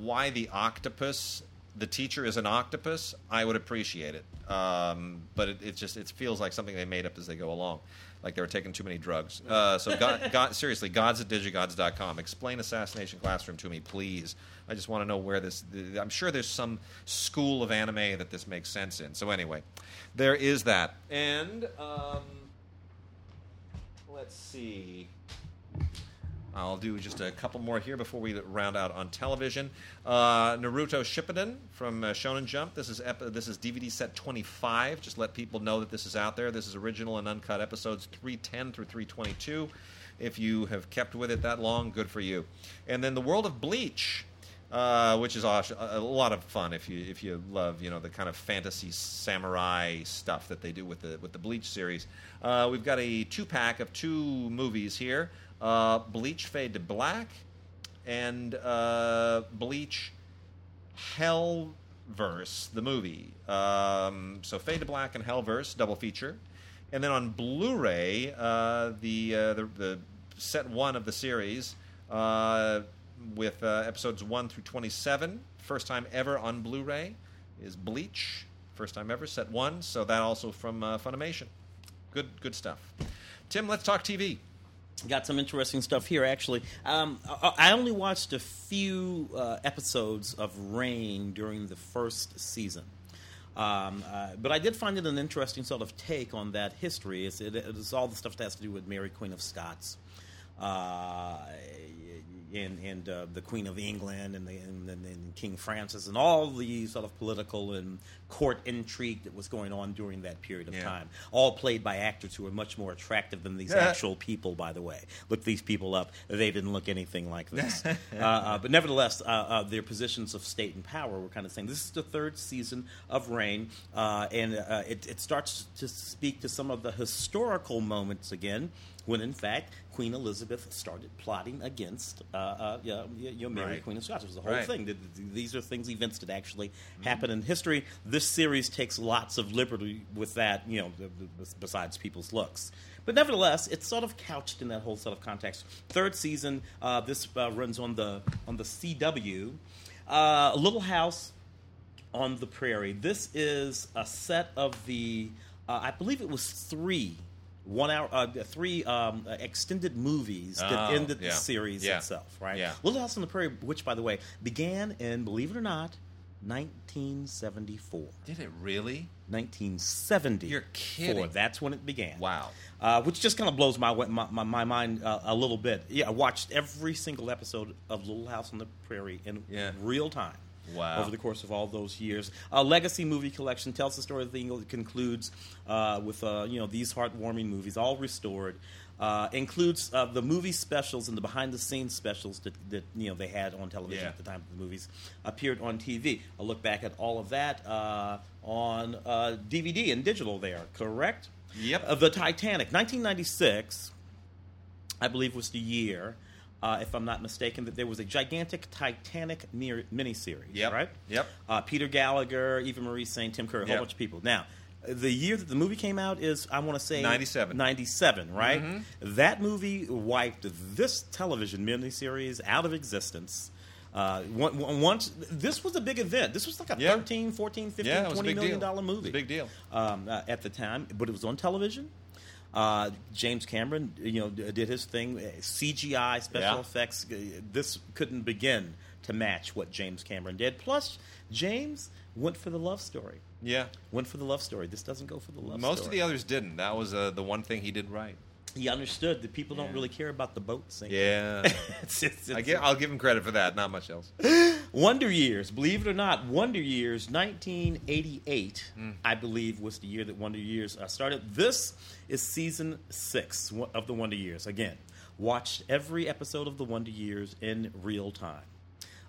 Speaker 1: why the octopus, the teacher is an octopus, I would appreciate it. Um, but it, it just it feels like something they made up as they go along, like they were taking too many drugs. Uh, so God, God, seriously, gods at digigods.com. Explain Assassination Classroom to me, please. I just want to know where this. I'm sure there's some school of anime that this makes sense in. So anyway, there is that. And um, let's see. I'll do just a couple more here before we round out on television. Uh, Naruto Shippuden from uh, Shonen Jump. This is ep- this is DVD set 25. Just let people know that this is out there. This is original and uncut episodes 310 through 322. If you have kept with it that long, good for you. And then the World of Bleach. Uh, which is aw- a lot of fun if you if you love you know the kind of fantasy samurai stuff that they do with the with the Bleach series. Uh, we've got a two pack of two movies here: uh, Bleach Fade to Black and uh, Bleach Hellverse, the movie. Um, so Fade to Black and Hellverse double feature, and then on Blu-ray, uh, the, uh, the the set one of the series uh, with uh, episodes one through twenty-seven. First time ever on Blu-ray is Bleach. First time ever, set one. So that also from uh, Funimation. Good good stuff. Tim, let's talk TV.
Speaker 2: Got some interesting stuff here, actually. Um, I I only watched a few uh, episodes of Reign during the first season. Um, uh, but I did find it an interesting sort of take on that history. It's, it, it's all the stuff that has to do with Mary Queen of Scots. Uh, and and uh, the Queen of England and, the, and, and, and King Francis and all the sort of political and court intrigue that was going on during that period of
Speaker 1: Yeah.
Speaker 2: time. All played by actors who were much more attractive than these actual people. By the way, look these people up; they didn't look anything like this. uh, uh, but nevertheless, uh, uh, their positions of state and power were kind of saying this is the third season of Reign, uh, and uh, it, it starts to speak to some of the historical moments again when in fact Queen Elizabeth started plotting against uh, uh, yeah, you know, Mary,
Speaker 1: Right.
Speaker 2: Queen of Scots. It was the whole
Speaker 1: Right.
Speaker 2: thing. Th- th- These are things, events that actually happen in history. This series takes lots of liberty with that, you know, besides people's looks. But nevertheless, it's sort of couched in that whole sort of context. Third season, uh, this uh, runs on the on the CW. Uh, Little House on the Prairie. This is a set of the, uh, I believe it was three, one hour, uh, three um, uh, extended movies that
Speaker 1: Oh,
Speaker 2: ended
Speaker 1: yeah.
Speaker 2: the series
Speaker 1: Yeah.
Speaker 2: itself, right?
Speaker 1: Yeah.
Speaker 2: Little House on the Prairie, which, by the way, began in, believe it or not, 1974.
Speaker 1: Did it really?
Speaker 2: 1970.
Speaker 1: You're kidding.
Speaker 2: That's when it began.
Speaker 1: Wow.
Speaker 2: Uh, which just kind of blows my my, my, my mind uh, a little bit. Yeah, I watched every single episode of Little House on the Prairie in
Speaker 1: Yeah.
Speaker 2: real time.
Speaker 1: Wow.
Speaker 2: Over the course of all those years, a legacy movie collection tells the story of the It concludes uh, with uh, you know these heartwarming movies, all restored. Uh, includes uh, the movie specials and the behind the scenes specials that, that you know they had on television
Speaker 1: Yeah.
Speaker 2: at the time the movies appeared on TV. A look back at all of that uh, on uh, DVD and digital. There, correct?
Speaker 1: Yep.
Speaker 2: Uh, the Titanic, 1996, I believe was the year, uh, if I'm not mistaken, that there was a gigantic Titanic near, miniseries.
Speaker 1: Yep.
Speaker 2: Right.
Speaker 1: Yep.
Speaker 2: Uh, Peter Gallagher, Eva Marie Saint, Tim Curry, a whole
Speaker 1: Yep.
Speaker 2: bunch of people. Now. The year that the movie came out is, I want to say,
Speaker 1: 97.
Speaker 2: 97, right?
Speaker 1: Mm-hmm.
Speaker 2: That movie wiped this television miniseries out of existence. Uh, once this was a big event. This was like a
Speaker 1: Yeah.
Speaker 2: 13, 14, 15,
Speaker 1: Yeah, it was a
Speaker 2: 20
Speaker 1: big
Speaker 2: million
Speaker 1: deal.
Speaker 2: dollar
Speaker 1: It was
Speaker 2: movie
Speaker 1: a big deal.
Speaker 2: um, uh, at the time, but it was on television. Uh, James Cameron, you know, did his thing. uh, CGI special
Speaker 1: Yeah.
Speaker 2: effects. uh, This couldn't begin to match what James Cameron did. Plus, James went for the love story.
Speaker 1: Yeah.
Speaker 2: Went for the love story. This doesn't go for the love story.
Speaker 1: Most
Speaker 2: story.
Speaker 1: of the others didn't. That was uh, the one thing he did right.
Speaker 2: he understood that people don't really care about the boat sinking.
Speaker 1: Yeah.
Speaker 2: it's, it's,
Speaker 1: I
Speaker 2: it's-
Speaker 1: I'll give him credit for that. Not much else.
Speaker 2: Wonder Years, believe it or not, Wonder Years, 1988,
Speaker 1: Hmm.
Speaker 2: I believe, was the year that Wonder Years uh, started. This is season six of the Wonder Years. Again, watched every episode of the Wonder Years in real time.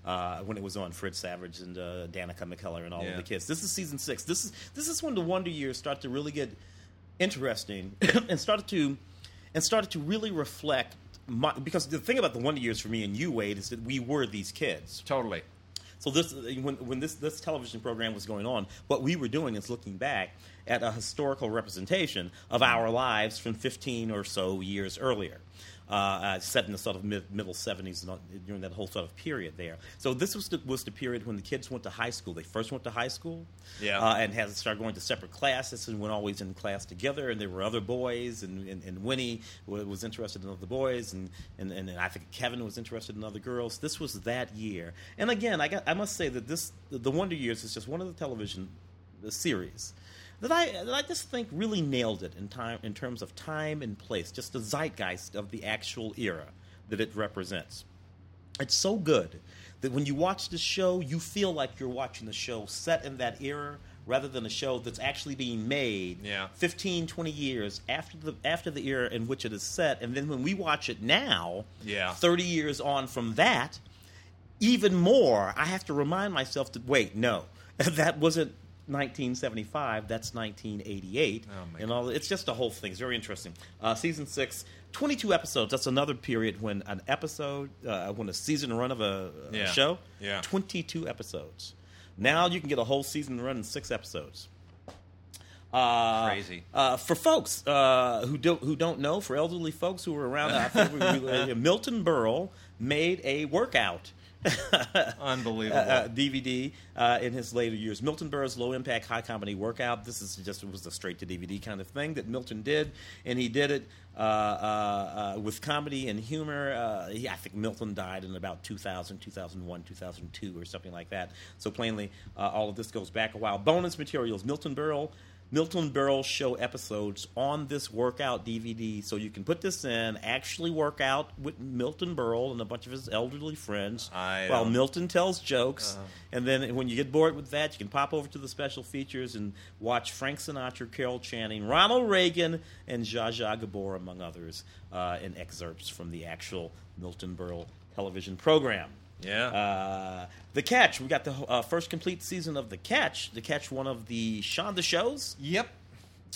Speaker 2: Uh, when it was on Fred Savage and uh, Danica McKellar and all
Speaker 1: Yeah.
Speaker 2: of the kids. This is season six. This is this is when the Wonder Years start to really get interesting and started to and started to really reflect my, because the thing about the Wonder Years for me and you, Wade, is that we were these kids.
Speaker 1: Totally.
Speaker 2: So this, when, when this, this television program was going on, what we were doing is looking back at a historical representation of our lives from 15 or so years earlier, uh, uh, set in the sort of mid, middle 70s during that whole sort of period there. So this was the, was the period when the kids went to high school. They first went to high school,
Speaker 1: Yeah.
Speaker 2: uh, and had to start going to separate classes and went always in class together. And there were other boys, and, and, and Winnie was interested in other boys, and, and, and I think Kevin was interested in other girls. This was that year. And again, I, got, I must say that this the Wonder Years is just one of the television the series that I that I just think really nailed it in time in terms of time and place, just the zeitgeist of the actual era that it represents. It's so good that when you watch the show, you feel like you're watching the show set in that era rather than a show that's actually being made
Speaker 1: Yeah.
Speaker 2: 15, 20 years after the after the era in which it is set. And then when we watch it now,
Speaker 1: Yeah.
Speaker 2: 30 years on from that, even more, I have to remind myself to wait, no, that wasn't 1975. That's 1988,
Speaker 1: Oh,
Speaker 2: and all. It's just a whole thing. It's very interesting. Uh, season six, 22 episodes. That's another period when an episode, uh, when a season run of a, a
Speaker 1: Yeah.
Speaker 2: show,
Speaker 1: Yeah.
Speaker 2: 22 episodes. Now you can get a whole season run in six episodes. Uh,
Speaker 1: Crazy.
Speaker 2: Uh, for folks uh, who don't who don't know, for elderly folks who were around, I think we, we, uh, Milton Berle made a workout.
Speaker 1: Unbelievable.
Speaker 2: Uh, uh, DVD uh, in his later years. Milton Berle's low impact, high comedy workout. This is just it was a straight to DVD kind of thing that Milton did, and he did it uh, uh, uh, with comedy and humor. Uh, he, I think Milton died in about 2000, 2001, 2002, or something like that. So plainly, uh, all of this goes back a while. Bonus materials: Milton Berle Milton Berle show episodes on this workout DVD, so you can put this in, actually work out with Milton Berle and a bunch of his elderly friends
Speaker 1: I
Speaker 2: while
Speaker 1: don't-
Speaker 2: Milton tells jokes.
Speaker 1: Uh-huh.
Speaker 2: And then when you get bored with that, you can pop over to the special features and watch Frank Sinatra, Carol Channing, Ronald Reagan, and Zsa Zsa Gabor, among others, uh, in excerpts from the actual Milton Berle television program.
Speaker 1: Yeah.
Speaker 2: Uh, the Catch. We got the uh, first complete season of The Catch. The Catch, one of the Shonda shows.
Speaker 1: Yep.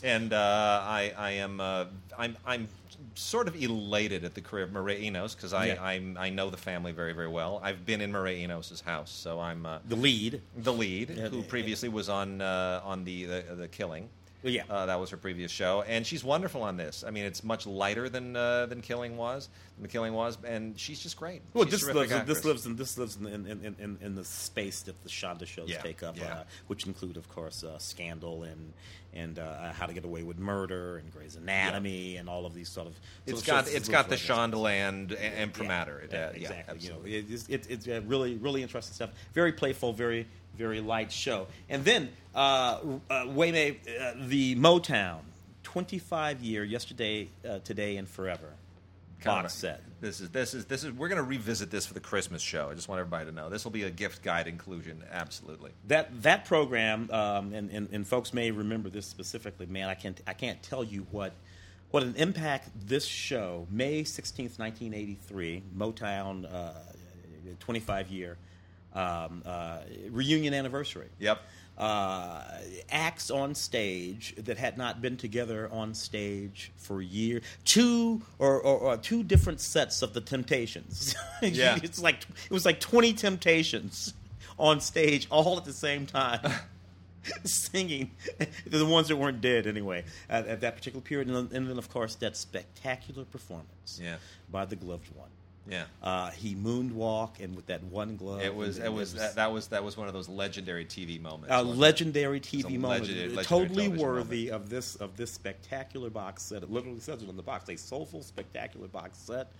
Speaker 1: And uh, I, I am, uh, I'm, I'm sort of elated at the career of Mireille Enos because I,
Speaker 2: Yeah.
Speaker 1: I'm, I know the family very, very well. I've been in Mireille Enos' house, so I'm uh,
Speaker 2: The lead.
Speaker 1: the lead,
Speaker 2: Yeah,
Speaker 1: who previously was on uh, on the, the the Killing.
Speaker 2: Well, yeah.
Speaker 1: uh, that was her previous show, and she's wonderful on this. I mean, it's much lighter than uh, than Killing was, than the Killing was, and she's just great.
Speaker 2: Well,
Speaker 1: She's
Speaker 2: this lives, this lives in this lives in, in, in, in, in the space that the Shonda shows
Speaker 1: Yeah,
Speaker 2: take up,
Speaker 1: yeah.
Speaker 2: uh, which include, of course, uh, Scandal and and uh, How to Get Away with Murder and Grey's Anatomy and all of these sort of. sort
Speaker 1: It's
Speaker 2: of
Speaker 1: got it's got the
Speaker 2: shows like this.
Speaker 1: Shondaland and imprimatur. It,
Speaker 2: Yeah,
Speaker 1: uh,
Speaker 2: exactly. you know, it- it's, it, it's uh, really, really interesting stuff. Very playful, very, very light show. And then uh, uh, Waymay, uh, the Motown, 25 year, yesterday, uh, today, and forever
Speaker 1: Kind of
Speaker 2: box set.
Speaker 1: This is this is this is. We're going to revisit this for the Christmas show. I just want everybody to know this will be a gift guide inclusion. Absolutely.
Speaker 2: That that program, um, and, and, and folks may remember this specifically. Man, I can't I can't tell you what what an impact this show, May sixteenth, nineteen eighty three, Motown, uh, twenty five year um, uh, reunion anniversary.
Speaker 1: Yep.
Speaker 2: Uh, acts on stage that had not been together on stage for years. Two or, or, or two different sets of the Temptations.
Speaker 1: Yeah.
Speaker 2: it's like it was like twenty Temptations on stage all at the same time. Singing the ones that weren't dead anyway at, at that particular period, and then, and then of course that spectacular performance
Speaker 1: Yeah.
Speaker 2: by the gloved one.
Speaker 1: Yeah.
Speaker 2: Uh, he moonwalk and with that one glove.
Speaker 1: It was.
Speaker 2: and
Speaker 1: It was. That, that was. That was one of those legendary TV moments.
Speaker 2: a
Speaker 1: it?
Speaker 2: legendary
Speaker 1: It's
Speaker 2: TV
Speaker 1: a
Speaker 2: moment,
Speaker 1: legendary-
Speaker 2: totally worthy of this of this spectacular box set. It literally says it on the box, a soulful, spectacular box set.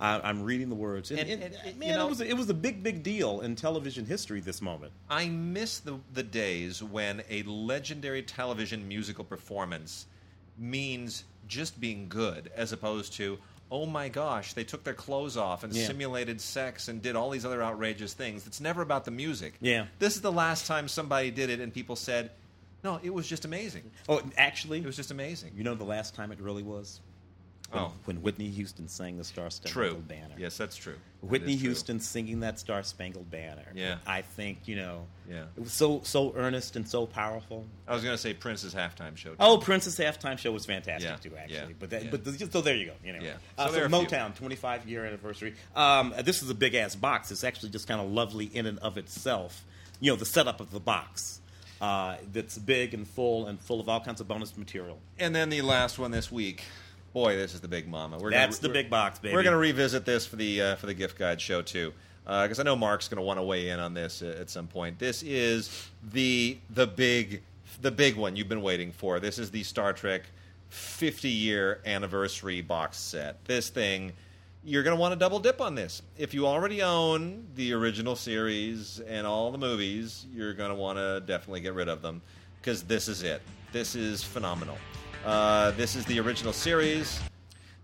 Speaker 2: I, I'm reading the words, and,
Speaker 1: And-
Speaker 2: and-
Speaker 1: and- and,
Speaker 2: man,
Speaker 1: you know-
Speaker 2: it was a, it was a big, big deal in television history. This moment,
Speaker 1: I miss the the days when a legendary television musical performance means just being good, as opposed to oh my gosh, they took their clothes off and
Speaker 2: Yeah.
Speaker 1: simulated sex and did all these other outrageous things. It's never about the music.
Speaker 2: Yeah.
Speaker 1: This is the last time somebody did it, and people said, no, it was just amazing.
Speaker 2: oh, actually,
Speaker 1: It was just amazing.
Speaker 2: you know, the last time it really was. When,
Speaker 1: Oh.
Speaker 2: when Whitney Houston sang the Star Spangled Banner.
Speaker 1: Yes, that's true. That
Speaker 2: Whitney
Speaker 1: is true.
Speaker 2: Houston singing that Star Spangled Banner.
Speaker 1: Yeah.
Speaker 2: I think you know.
Speaker 1: Yeah.
Speaker 2: It was so so earnest and so powerful.
Speaker 1: I was going to say Prince's halftime show. too.
Speaker 2: Oh, Prince's halftime show was fantastic
Speaker 1: Yeah,
Speaker 2: too, actually.
Speaker 1: yeah,
Speaker 2: but that,
Speaker 1: yeah.
Speaker 2: but the, so there you go. You know,
Speaker 1: Yeah.
Speaker 2: Uh,
Speaker 1: So
Speaker 2: so
Speaker 1: there are a few.
Speaker 2: Motown 25 year anniversary. Um, this is a big ass box. It's actually just kind of lovely in and of itself. You know, the setup of the box. Uh, that's big and full and full of all kinds of bonus material.
Speaker 1: And then the last one this week. Boy, this is the big mama. We're gonna-
Speaker 2: That's the
Speaker 1: we're-
Speaker 2: big box, baby.
Speaker 1: We're going to revisit this for the uh, for the gift guide show too, because I know Mark's going to want to weigh in on this uh, at some point. This is the the big the big one you've been waiting for. This is the Star Trek 50 year anniversary box set. This thing. You're going to want to double dip on this. If you already own the original series and all the movies, you're going to want to definitely get rid of them because this is it. This is phenomenal. Uh, this is the original series.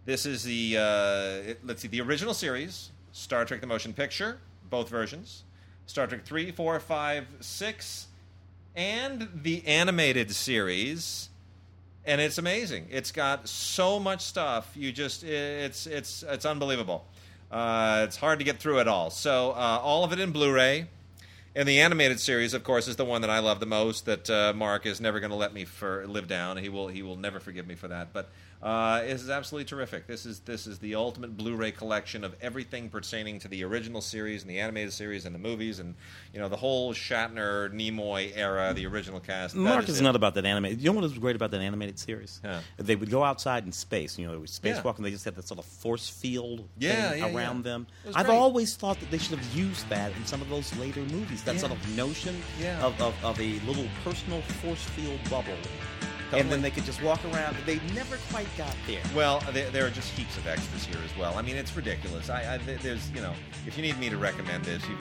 Speaker 1: This is the uh, let's see the original series, Star Trek: The Motion Picture, both versions, Star Trek three, four, five, six, and the animated series. And it's amazing. It's got so much stuff. You just it's it's it's unbelievable. Uh, it's hard to get through it all. So uh, all of it in Blu-ray. And the animated series, of course, is the one that I love the most. That uh, Mark is never going to let me for, live down. He will. He will never forgive me for that. But uh, this is absolutely terrific. This is this is the ultimate Blu-ray collection of everything pertaining to the original series and the animated series and the movies and you know the whole Shatner Nimoy era, the original cast. That
Speaker 2: Mark is
Speaker 1: it.
Speaker 2: not about that animated. You know what was great about that animated series?
Speaker 1: Yeah.
Speaker 2: They would go outside in space. You know, they would spacewalk,
Speaker 1: Yeah.
Speaker 2: and they just had that sort of force field
Speaker 1: Yeah,
Speaker 2: thing
Speaker 1: yeah,
Speaker 2: around
Speaker 1: yeah.
Speaker 2: them.
Speaker 1: It was
Speaker 2: I've
Speaker 1: great.
Speaker 2: always thought that they should have used that in some of those later movies. That
Speaker 1: Yeah.
Speaker 2: sort of notion
Speaker 1: Yeah.
Speaker 2: of, of, of a little personal force field bubble And then they could just walk around. They never quite got there.
Speaker 1: Well, there, there are just heaps of extras here as well. I mean, it's ridiculous. I, I there's you know, if you need me to recommend this, you,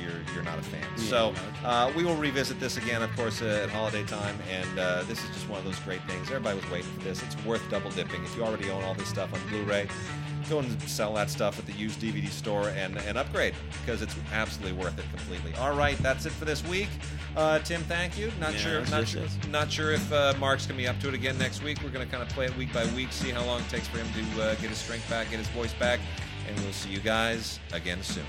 Speaker 1: you're you're not a fan.
Speaker 2: Yeah,
Speaker 1: so uh, we will revisit this again, of course, uh, at holiday time. And uh, this is just one of those great things. Everybody was waiting for this. It's worth double dipping. If you already own all this stuff on Blu-ray, go and sell that stuff at the used DVD store and, and upgrade because it's absolutely worth it completely. All right, that's it for this week. Uh, Tim, thank you. Not
Speaker 2: Yeah,
Speaker 1: sure, not sure, not sure if uh, Mark's gonna be up to it again next week. We're gonna kind of play it week by week, see how long it takes for him to uh, get his strength back, get his voice back, and we'll see you guys again soon.